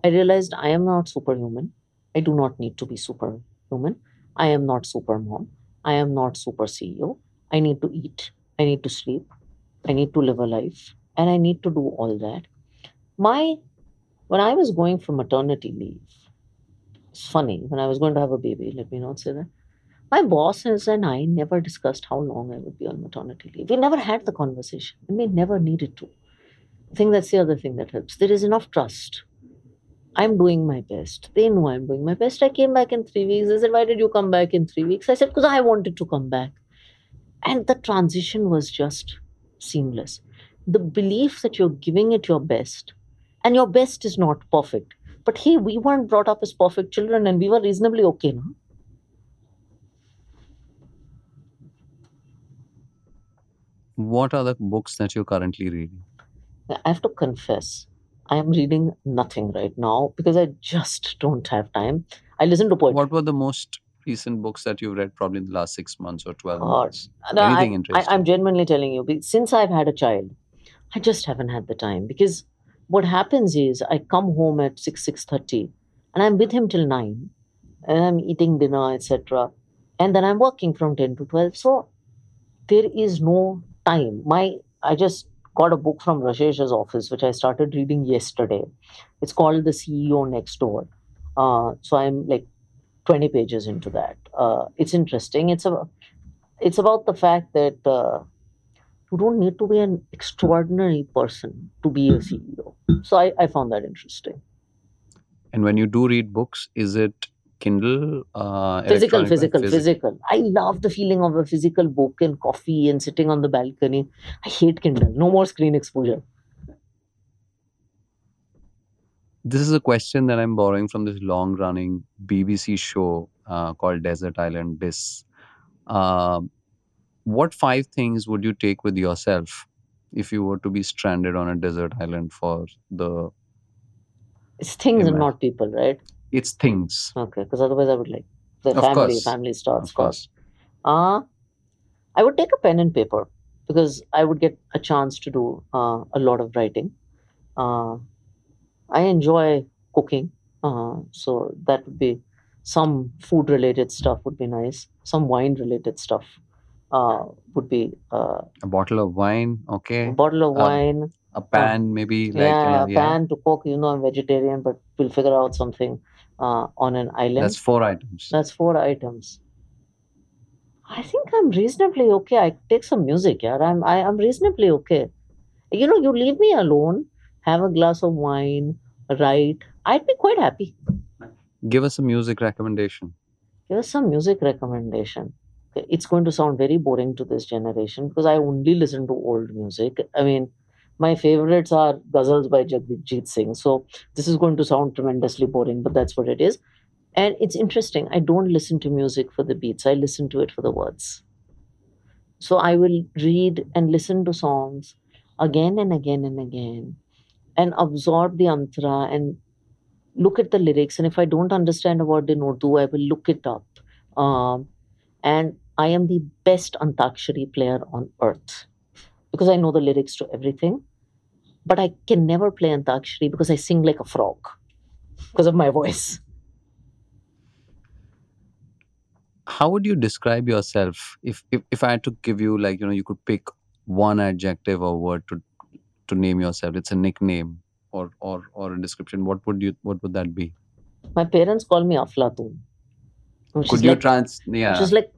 I realized I am not superhuman. I do not need to be superhuman. I am not super mom. I am not super CEO. I need to eat. I need to sleep. I need to live a life. And I need to do all that. My when I was going for maternity leave, it's funny, when I was going to have a baby, let me not say that. My bosses and I never discussed how long I would be on maternity leave. We never had the conversation, we never needed to. I think that's the other thing that helps. There is enough trust. I'm doing my best. They know I'm doing my best. I came back in three weeks. They said, Why did you come back in three weeks? I said, Because I wanted to come back. And the transition was just seamless. The belief that you're giving it your best, and your best is not perfect. But hey, we weren't brought up as perfect children and we were reasonably okay, no? What are the books that you're currently reading? I have to confess, I am reading nothing right now because I just don't have time. I listen to poetry. What were the most recent books that you've read probably in the last six months or 12 God. months? No, I- Anything I, interesting? I'm genuinely telling you, since I've had a child, I just haven't had the time because what happens is I come home at 6, 6.30 and I'm with him till 9 and I'm eating dinner, etc. And then I'm working from 10 to 12. So there is no time. My I just got a book from Rashesh's office, which I started reading yesterday. It's called The CEO Next Door. Uh, so I'm like 20 pages into that. Uh, it's interesting. It's a it's about the fact that uh, you don't need to be an extraordinary person to be a CEO. So I, I found that interesting. And when you do read books, is it Kindle? Uh, Physical, physical, physical? physical. I love the feeling of a physical book and coffee and sitting on the balcony. I hate Kindle. No more screen exposure. This is a question that I'm borrowing from this long running BBC show uh, called Desert Island Discs. Um what five things would you take with yourself if you were to be stranded on a desert island for the It's things and not people, right? It's things Okay, because otherwise I would like the Of family, course. family starts of course Uh, I would take a pen and paper because I would get a chance to do uh, a lot of writing. Uh, I enjoy cooking, uh, so that would be some food related stuff would be nice. Some wine related stuff uh, would be uh, a bottle of wine okay a bottle of wine, a pan maybe like you yeah, know, a pan to cook. You know, I'm vegetarian, but we'll figure out something uh, on an island. that's four items That's four items. I think I'm reasonably okay. I take some music, yeah. I'm I, I'm reasonably okay. You know, you leave me alone, have a glass of wine, write. I'd be quite happy. give us a music recommendation Give us some music recommendation. it's going to sound very boring to this generation because I only listen to old music. I mean, my favorites are ghazals by Jagjit Singh. So this is going to sound tremendously boring, but that's what it is. And it's interesting. I don't listen to music for the beats. I listen to it for the words. So I will read and listen to songs again and again and again and absorb the antara and look at the lyrics. And if I don't understand word in Urdu, I will look it up. Um, and I am the best Antakshari player on earth because I know the lyrics to everything. But I can never play Antakshari because I sing like a frog because of my voice. How would you describe yourself if, if if I had to give you like you know you could pick one adjective or word to to name yourself? It's a nickname or or or a description. What would you what would that be? My parents call me Aflatun, which Could you like trans? which Yeah. is like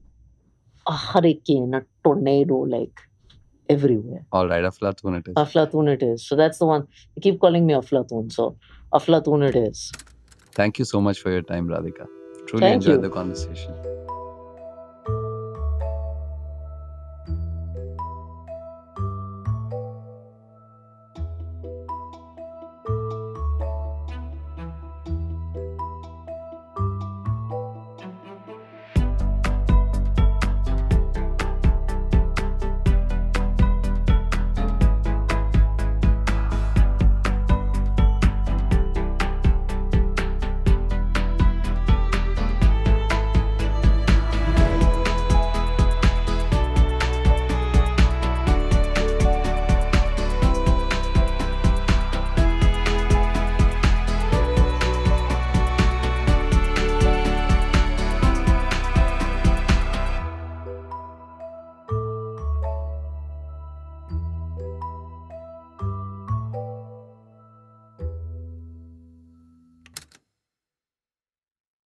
a hurricane, a tornado, like everywhere. All right, Aflatun it is. Aflatun it is. So that's the one. They keep calling me Aflatun. So Aflatun it is. Thank you so much for your time, Radhika. Truly Thank enjoyed you. the conversation.